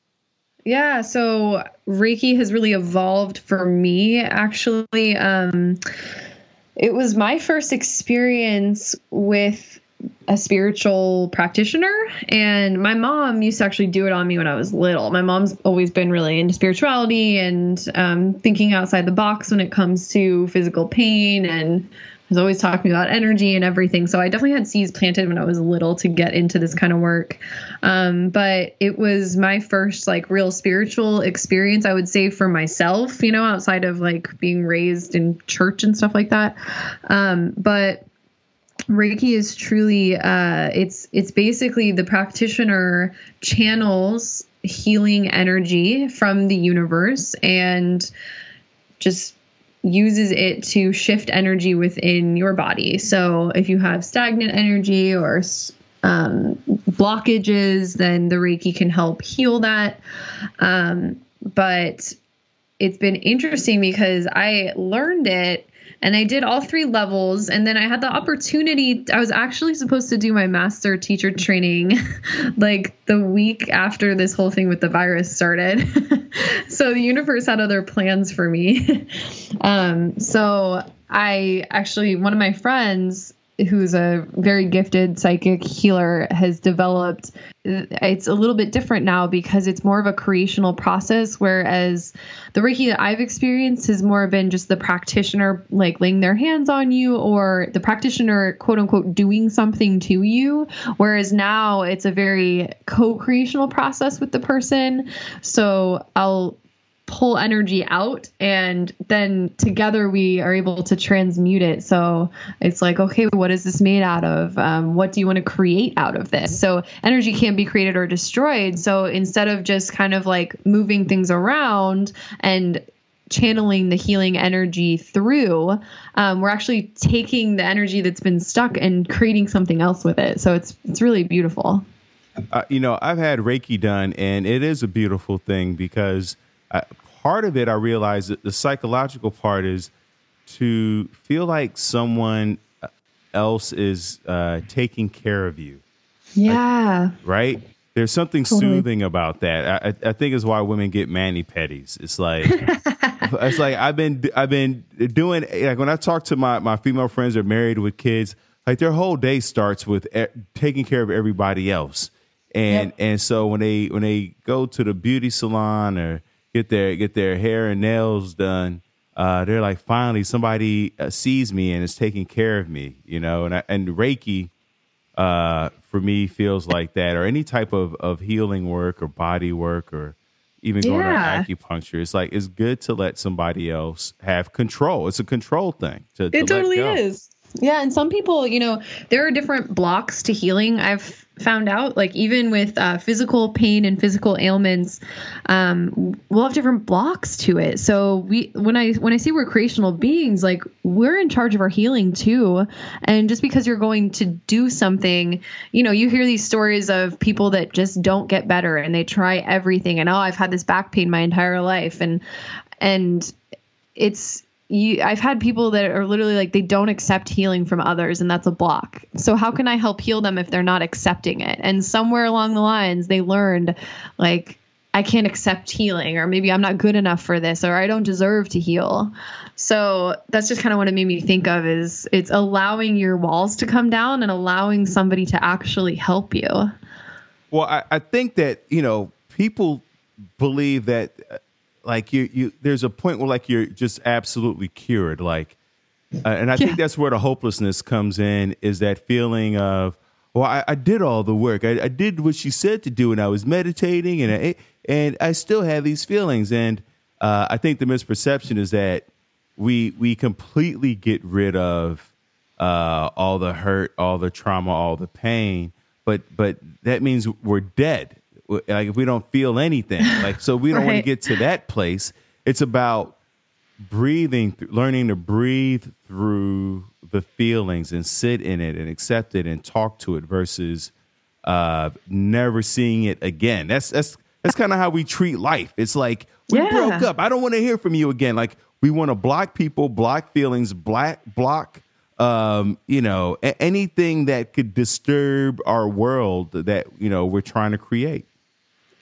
Yeah, so Reiki has really evolved for me actually. Um it was my first experience with a spiritual practitioner and my mom used to actually do it on me when i was little my mom's always been really into spirituality and um, thinking outside the box when it comes to physical pain and was always talking about energy and everything. So i definitely had seeds planted when i was little to get into this kind of work. Um, but it was my first like real spiritual experience i would say for myself you know outside of like being raised in church and stuff like that. Um, but Reiki is truly uh, it's it's basically the practitioner channels healing energy from the universe and just uses it to shift energy within your body. So if you have stagnant energy or um, blockages, then the Reiki can help heal that. Um, but it's been interesting because I learned it and I did all three levels. And then I had the opportunity. I was actually supposed to do my master teacher training [laughs] like the week after this whole thing with the virus started. [laughs] so the universe had other plans for me. [laughs] um, so I actually, one of my friends who's a very gifted psychic healer has developed it's a little bit different now because it's more of a creational process whereas the reiki that i've experienced has more been just the practitioner like laying their hands on you or the practitioner quote unquote doing something to you whereas now it's a very co-creational process with the person. So i'll pull energy out and then together we are able to transmute it. So it's like okay what is this made out of? Um, what do you want to create out of this? So energy can't be created or destroyed. So instead of just kind of like moving things around and channeling the healing energy through um, we're actually taking the energy that's been stuck and creating something else with it. So it's it's really beautiful. Uh, you know i've had reiki done and it is a beautiful thing because uh, part of it, I realized that the psychological part is to feel like someone else is uh, taking care of you. Yeah. Like, right? There's something totally. soothing about that. I, I think is why women get mani pedis. It's like [laughs] it's like I've been I've been doing like when I talk to my my female friends that are married with kids, like their whole day starts with e- taking care of everybody else. And yep. and so when they when they go to the beauty salon or get their get their hair and nails done, uh, they're like, finally, somebody uh, sees me and is taking care of me, you know. And I, and Reiki, uh, for me, feels like that, or any type of of healing work or body work or even going yeah. to acupuncture. It's like it's good to let somebody else have control. It's a control thing. To, it to totally is. Yeah, and some people, you know, there are different blocks to healing. I've found out like even with uh, physical pain and physical ailments um, we'll have different blocks to it. So we when i when i say we're creational beings like we're in charge of our healing too. And just because you're going to do something you know you hear these stories of people that just don't get better and they try everything and oh i've had this back pain my entire life. And and it's you I've had people that are literally like they don't accept healing from others and that's a block. So how can I help heal them if they're not accepting it? And somewhere along the lines they learned like I can't accept healing or maybe I'm not good enough for this or I don't deserve to heal. So that's just kind of what it made me think of is it's allowing your walls to come down and allowing somebody to actually help you. Well, I, I think that, you know, people believe that uh, like you you there's a point where like you're just absolutely cured like uh, and i yeah. think that's where the hopelessness comes in is that feeling of well i, I did all the work. I, I, did what she said to do and i was meditating and i and i still have these feelings. And uh, i think the misperception is that we we completely get rid of uh, all the hurt all the trauma all the pain. But but that means we're dead like if we don't feel anything [laughs] like so we don't right. want to get to that place it's about breathing learning to breathe through the feelings and sit in it and accept it and talk to it versus uh never seeing it again that's that's that's kind of how we treat life it's like we yeah. broke up i don't want to hear from you again like we want to block people block feelings black block um, you know, anything that could disturb our world that you know we're trying to create.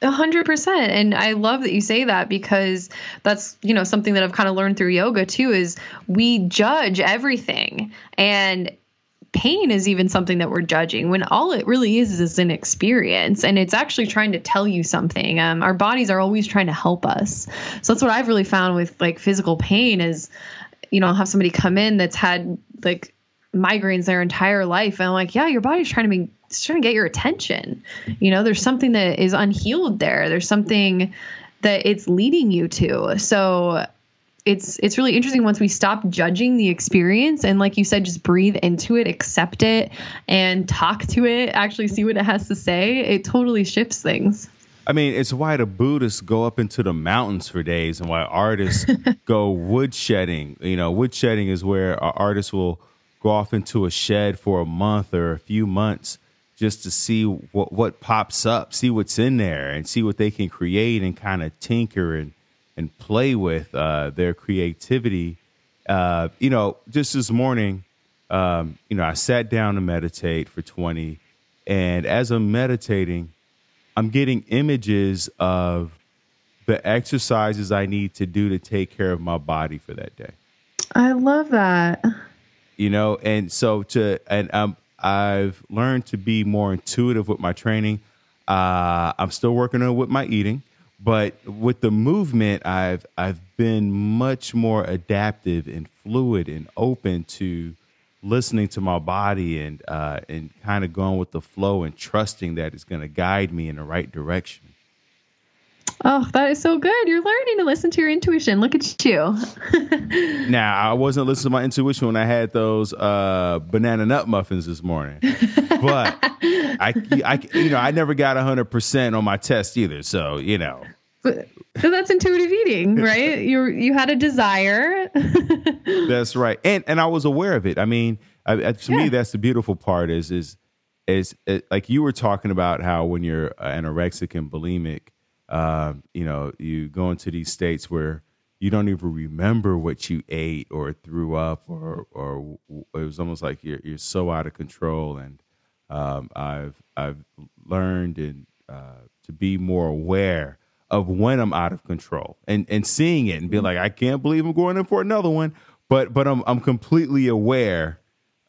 A hundred percent. And I love that you say that because that's, you know, something that I've kind of learned through yoga too is we judge everything. And pain is even something that we're judging when all it really is is an experience and it's actually trying to tell you something um, our bodies are always trying to help us so that's what i've really found with like physical pain is you know i'll have somebody come in that's had like migraines their entire life and i'm like yeah your body's trying to be it's trying to get your attention. You know, there's something that is unhealed there. There's something that it's leading you to. So it's it's really interesting once we stop judging the experience and like you said just breathe into it accept it and talk to it actually see what it has to say it totally shifts things I mean, it's why the Buddhists go up into the mountains for days and why artists [laughs] go woodshedding. You know, woodshedding is where artists will go off into a shed for a month or a few months just to see what what pops up, see what's in there, and see what they can create and kind of tinker and and play with uh, their creativity. Uh, you know, just this morning, um, you know, I sat down to meditate for twenty, and as I'm meditating, I'm getting images of the exercises I need to do to take care of my body for that day. I love that. you know, and so to and um, I've learned to be more intuitive with my training. Uh, I'm still working on with my eating, but with the movement, I've I've been much more adaptive and fluid and open to listening to my body and uh, and kind of going with the flow and trusting that it's going to guide me in the right direction. Oh, that is so good. You're learning to listen to your intuition. Look at you. [laughs] now, I wasn't listening to my intuition when I had those uh, banana nut muffins this morning. but I, I, you know, I never got 100% on my test either. So, you know. So that's intuitive eating, right? you you had a desire. [laughs] that's right. And and I was aware of it. I mean, I, to yeah. me that's the beautiful part is is is it, like you were talking about how when you're anorexic and bulimic uh, you know, you go into these states where you don't even remember what you ate or threw up, or or it was almost like you're you're so out of control. And um, I've I've learned and uh, to be more aware of when I'm out of control and and seeing it and be like, I can't believe I'm going in for another one. But but I'm I'm completely aware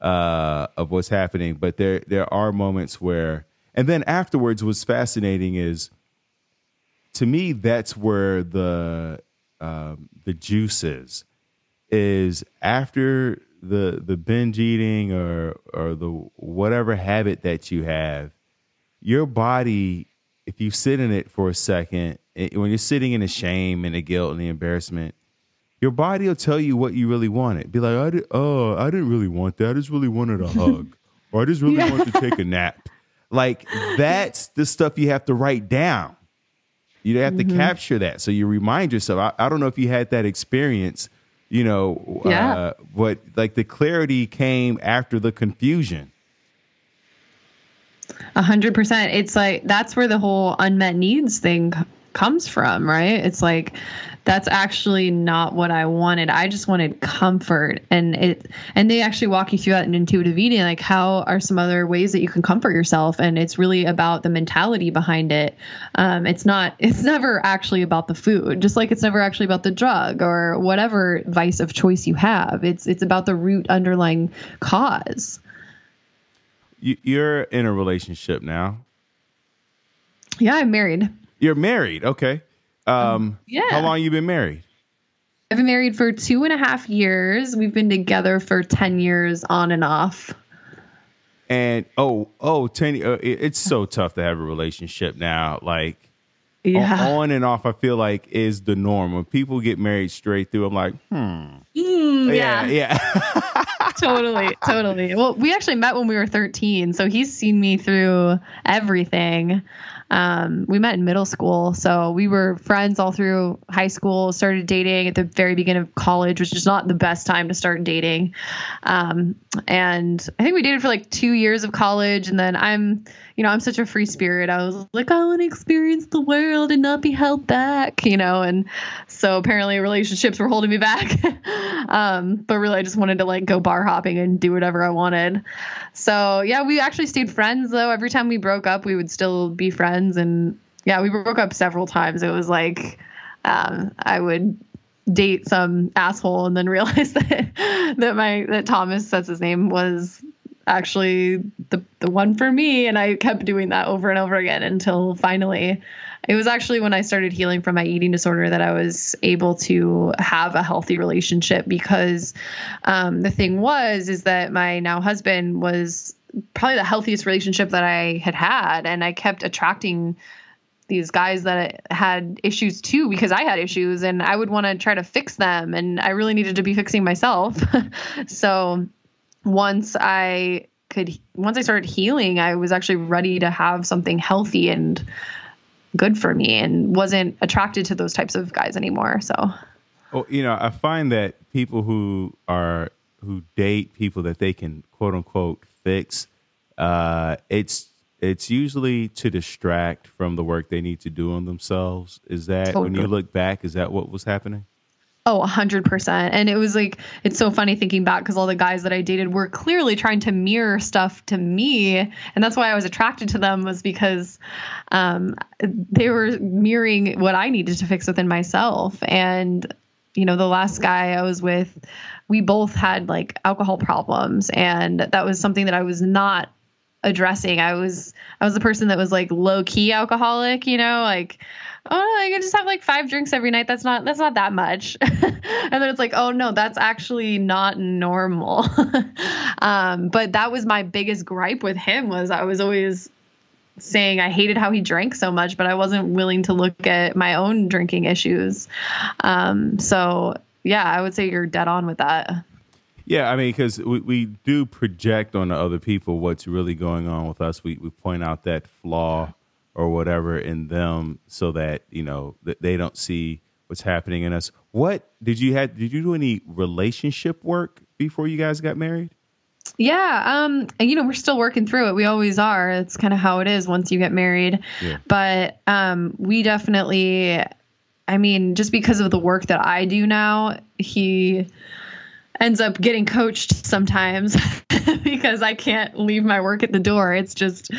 uh, of what's happening. But there there are moments where, and then afterwards, what's fascinating is to me, that's where the um, the juice is. Is after the the binge eating or or the whatever habit that you have, your body, if you sit in it for a second, it, when you're sitting in the shame and the guilt and the embarrassment, your body will tell you what you really wanted. Be like, I did, oh, I didn't really want that. I just really wanted a [laughs] hug, or I just really yeah. wanted to take a nap. Like [laughs] that's the stuff you have to write down. You have mm-hmm. to capture that. So you remind yourself. I, I, don't know if you had that experience, you know, yeah. Uh, but like the clarity came after the confusion. A hundred percent. It's like that's where the whole unmet needs thing comes from, right? It's like that's actually not what I wanted. I just wanted comfort. And it and they actually walk you through that in intuitive eating, like how are some other ways that you can comfort yourself. And it's really about the mentality behind it. Um, it's not [laughs] it's never actually about the food, just like it's never actually about the drug or whatever vice of choice you have. It's it's about the root underlying cause. You're in a relationship now. Yeah, I'm married. You're married. Okay. Um, yeah. How long you been married? I've been married for two and a half years. We've been together for 10 years on and off. And oh, oh, 10, uh, it's so tough to have a relationship now. Like, yeah. on and off, I feel like is the norm. When people get married straight through, I'm like, hmm. Mm, yeah. Yeah. [laughs] [laughs] totally. Totally. Well, we actually met when we were 13. So he's seen me through everything. Um, we met in middle school, so we were friends all through high school. Started dating at the very beginning of college, which is not the best time to start dating. Um, and I think we dated for like two years of college, and then I'm, you know, I'm such a free spirit. I was like, I want to experience the world and not be held back, you know. And so apparently, relationships were holding me back. [laughs] um, but really, I just wanted to like go bar hopping and do whatever I wanted. So yeah, we actually stayed friends though. Every time we broke up, we would still be friends. And yeah, we broke up several times. It was like um, I would date some asshole and then [laughs] realize that that my that Thomas that's his name was actually the the one for me and I kept doing that over and over again until finally it was actually when I started healing from my eating disorder that I was able to have a healthy relationship because um, the thing was is that my now husband was probably the healthiest relationship that I had had, and I kept attracting these guys that had issues too because I had issues and I would want to try to fix them and I really needed to be fixing myself. [laughs] so once I could once I started healing, I was actually ready to have something healthy and good for me and wasn't attracted to those types of guys anymore. So, well, you know, I find that people who are who date people that they can quote unquote fix, uh, it's it's usually to distract from the work they need to do on themselves. Is that totally. when you look back, is that what was happening? Oh, 100%. And it was like, it's so funny thinking back because all the guys that I dated were clearly trying to mirror stuff to me. And that's why I was attracted to them, was because um, they were mirroring what I needed to fix within myself. And, you know, the last guy I was with, we both had like alcohol problems and that was something that I was not addressing. I was I was the person that was like low key alcoholic, you know, like oh, I can just have like five drinks every night. That's not that's not that much. [laughs] and then it's like, oh no, that's actually not normal. [laughs] um, but that was my biggest gripe with him was I was always saying I hated how he drank so much, but I wasn't willing to look at my own drinking issues. Um, so yeah, I would say you're dead on with that. Yeah, I mean, because we, we do project on the other people what's really going on with us. We we point out that flaw or whatever in them so that you know that they don't see what's happening in us. What did you have Did you do any relationship work before you guys got married? Yeah, um, you know, we're still working through it. We always are. It's kind of how it is once you get married. Yeah. But um, we definitely, I mean, just because of the work that I do now, he ends up getting coached sometimes [laughs] because I can't leave my work at the door. It's just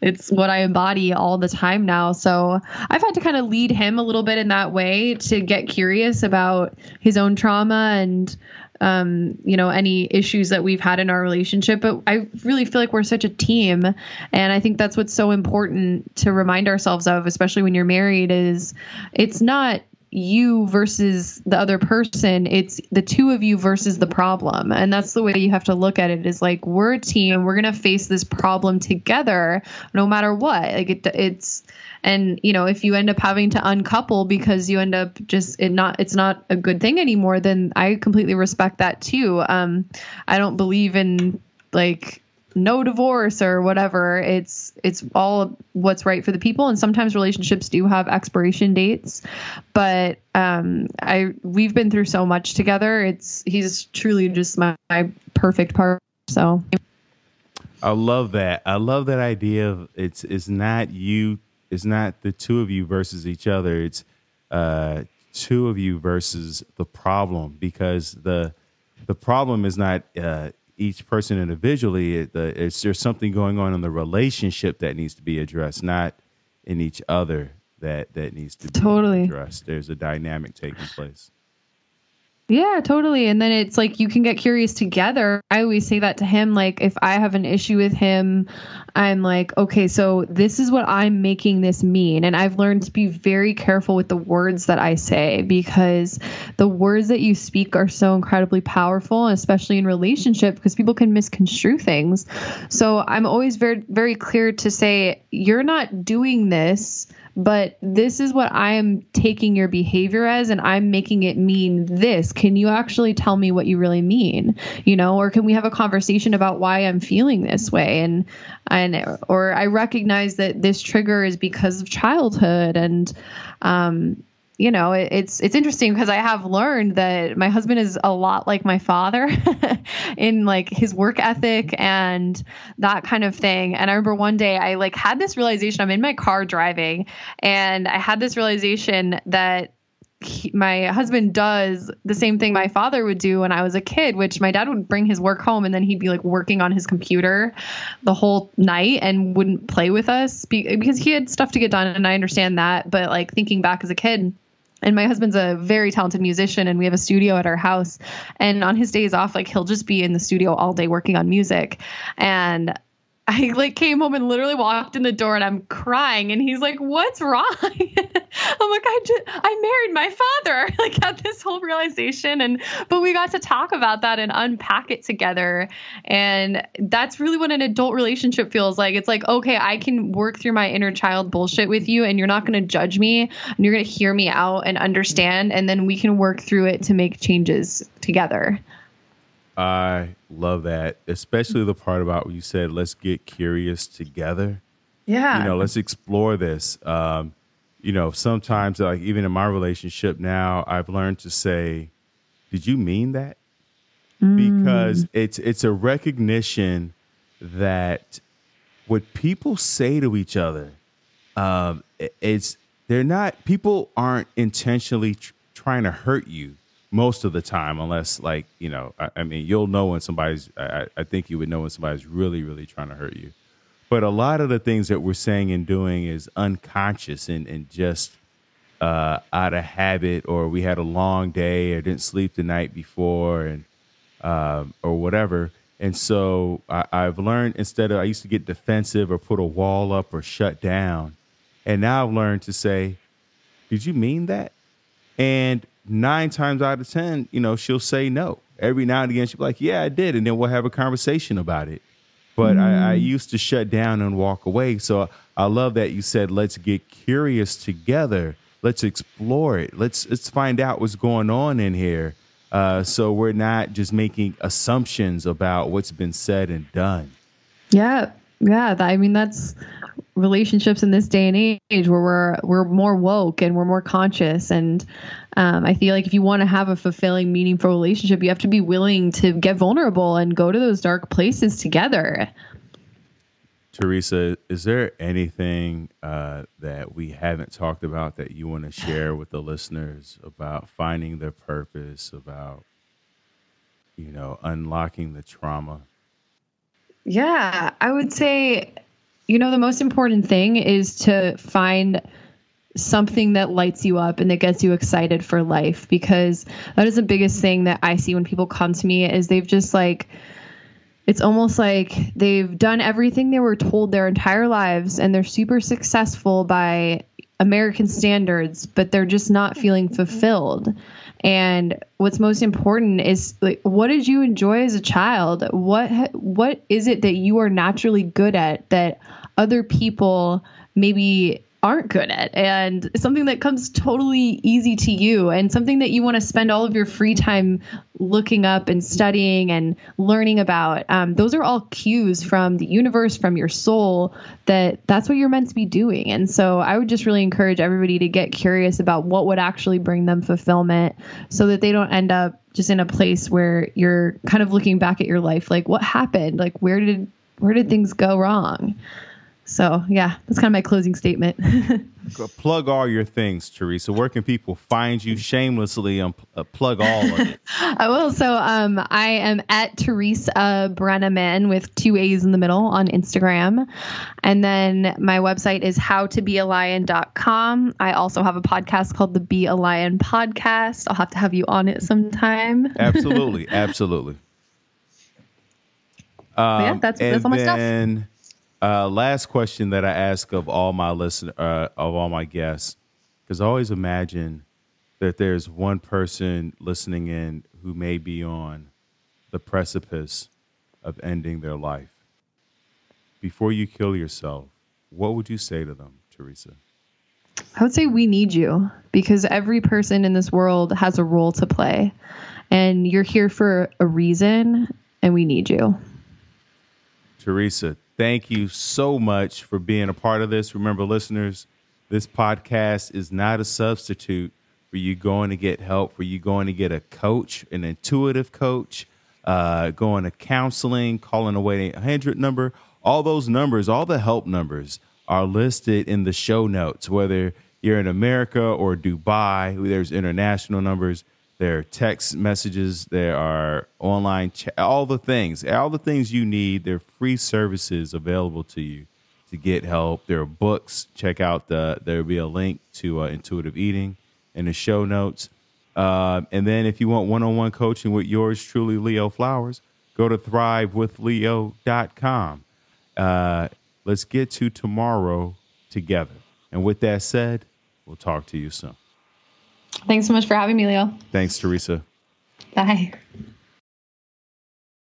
it's what I embody all the time now. So I've had to kind of lead him a little bit in that way to get curious about his own trauma and um, you know, any issues that we've had in our relationship. But I really feel like we're such a team. And I think that's what's so important to remind ourselves of, especially when you're married, is it's not you versus the other person it's the two of you versus the problem. And that's the way you have to look at it is like we're a team we're going to face this problem together no matter what. Like it, it's and you know if you end up having to uncouple because you end up just it not it's not a good thing anymore then i completely respect that too. Um i don't believe in like no divorce or whatever. It's it's all what's right for the people. And sometimes relationships do have expiration dates. But um i we've been through so much together. It's he's truly just my, my perfect part so. I love that. I love that idea of it's it's not you it's not the two of you versus each other. It's uh two of you versus the problem because the the problem is not uh each person individually, it, the, it's there's something going on in the relationship that needs to be addressed, not in each other that that needs to be totally. addressed. There's a dynamic taking place. Yeah, totally. And then it's like you can get curious together. I always say that to him. Like, if I have an issue with him, I'm like, okay, so this is what I'm making this mean. And I've learned to be very careful with the words that I say because the words that you speak are so incredibly powerful, especially in relationship, because people can misconstrue things. So I'm always very, very clear to say, you're not doing this but this is what I am taking your behavior as, and I'm making it mean this. Can you actually tell me what you really mean? You know, or can we have a conversation about why I'm feeling this way? And and or I recognize that this trigger is because of childhood, and um, you know, it, it's it's interesting because I have learned that my husband is a lot like my father [laughs] in like his work ethic and that kind of thing. And I remember one day I like had this realization. I'm in my car driving, and I had this realization that he, my husband does the same thing my father would do when I was a kid, which my dad would bring his work home and then he'd be like working on his computer the whole night and wouldn't play with us because he had stuff to get done. And I understand that. But like thinking back as a kid, and my husband's a very talented musician and we have a studio at our house. And on his days off like he'll just be in the studio all day working on music. And I like came home and literally walked in the door and I'm crying and he's like, "What's wrong?" [laughs] I'm like, "I just I married my father." [laughs] like had this whole realization and but we got to talk about that and unpack it together. And that's really what an adult relationship feels like. It's like, "Okay, I can work through my inner child bullshit with you and you're not going to judge me and you're going to hear me out and understand and then we can work through it to make changes together." I love that, especially the part about what you said, let's get curious together. Yeah. You know, let's explore this. Um, you know, sometimes, like even in my relationship now, I've learned to say, did you mean that? Mm. Because it's it's a recognition that what people say to each other, um, it's they're not people aren't intentionally tr- trying to hurt you most of the time, unless like you know, I, I mean, you'll know when somebody's. I, I, think you would know when somebody's really, really trying to hurt you. But a lot of the things that we're saying and doing is unconscious and and just uh, out of habit, or we had a long day or didn't sleep the night before, and um, or whatever. And so I, I've learned instead of I used to get defensive or put a wall up or shut down, and now I've learned to say, "Did you mean that?" And nine times out of ten, you know, she'll say no. Every now and again, she'll be like, "Yeah, I did," and then we'll have a conversation about it. But mm. I, I mm. used to shut down and walk away. So I love that you said, "Let's get curious together. Let's explore it. Let's let's find out what's going on in here." Uh, so we're not just making assumptions about what's been said and done. Yeah, yeah. I mean, that's relationships in this day and age where we're we're more woke and we're more conscious. And um, i feel like if you want to have a fulfilling meaningful relationship you have to be willing to get vulnerable and go to those dark places together. Teresa is there anything uh, that we haven't talked about that you want to share with the listeners about finding their purpose about you know unlocking the trauma? Yeah i would say you know, the most important thing is to find something that lights you up and that gets you excited for life because that is the biggest thing that I see when people come to me is they've just like it's almost like they've done everything they were told their entire lives and they're super successful by American standards, but they're just not feeling fulfilled. And what's most important is like what did you enjoy as a child? What what is it that you are naturally good at that other people maybe aren't good at. And something that comes totally easy to you and something that you want to spend all of your free time looking up and studying and learning about um, those are all cues from the universe from your soul that that's what you're meant to be doing. And so i would just really encourage everybody to get curious about what would actually bring them fulfillment so that they don't end up just in a place where you're kind of looking back at your life like what happened? Like where did where did things go wrong so yeah, that's kind of my closing statement. [laughs] plug all your things, Teresa. Where can people find you shamelessly? Um, uh, plug all of it. [laughs] I will. So um, I am at Teresa Breneman with two A's in the middle on Instagram. And then my website is howtobealion.com. I also have a podcast called the Be a Lion podcast. I'll have to have you on it sometime. [laughs] absolutely. Absolutely. Um, yeah, that's, that's all my stuff uh, last question that I ask of all my listen uh, of all my guests, because I always imagine that there's one person listening in who may be on the precipice of ending their life. Before you kill yourself, what would you say to them, Teresa? I would say we need you because every person in this world has a role to play, and you're here for a reason, and we need you. Teresa, Thank you so much for being a part of this. Remember, listeners, this podcast is not a substitute for you going to get help, for you going to get a coach, an intuitive coach, uh, going to counseling, calling away a 800 number. All those numbers, all the help numbers are listed in the show notes, whether you're in America or Dubai, there's international numbers. There are text messages. There are online, ch- all the things, all the things you need. There are free services available to you to get help. There are books. Check out the. There will be a link to uh, intuitive eating in the show notes. Uh, and then if you want one-on-one coaching with yours truly, Leo Flowers, go to thrivewithleo.com. Uh, let's get to tomorrow together. And with that said, we'll talk to you soon. Thanks so much for having me, Leo. Thanks, Teresa. Bye.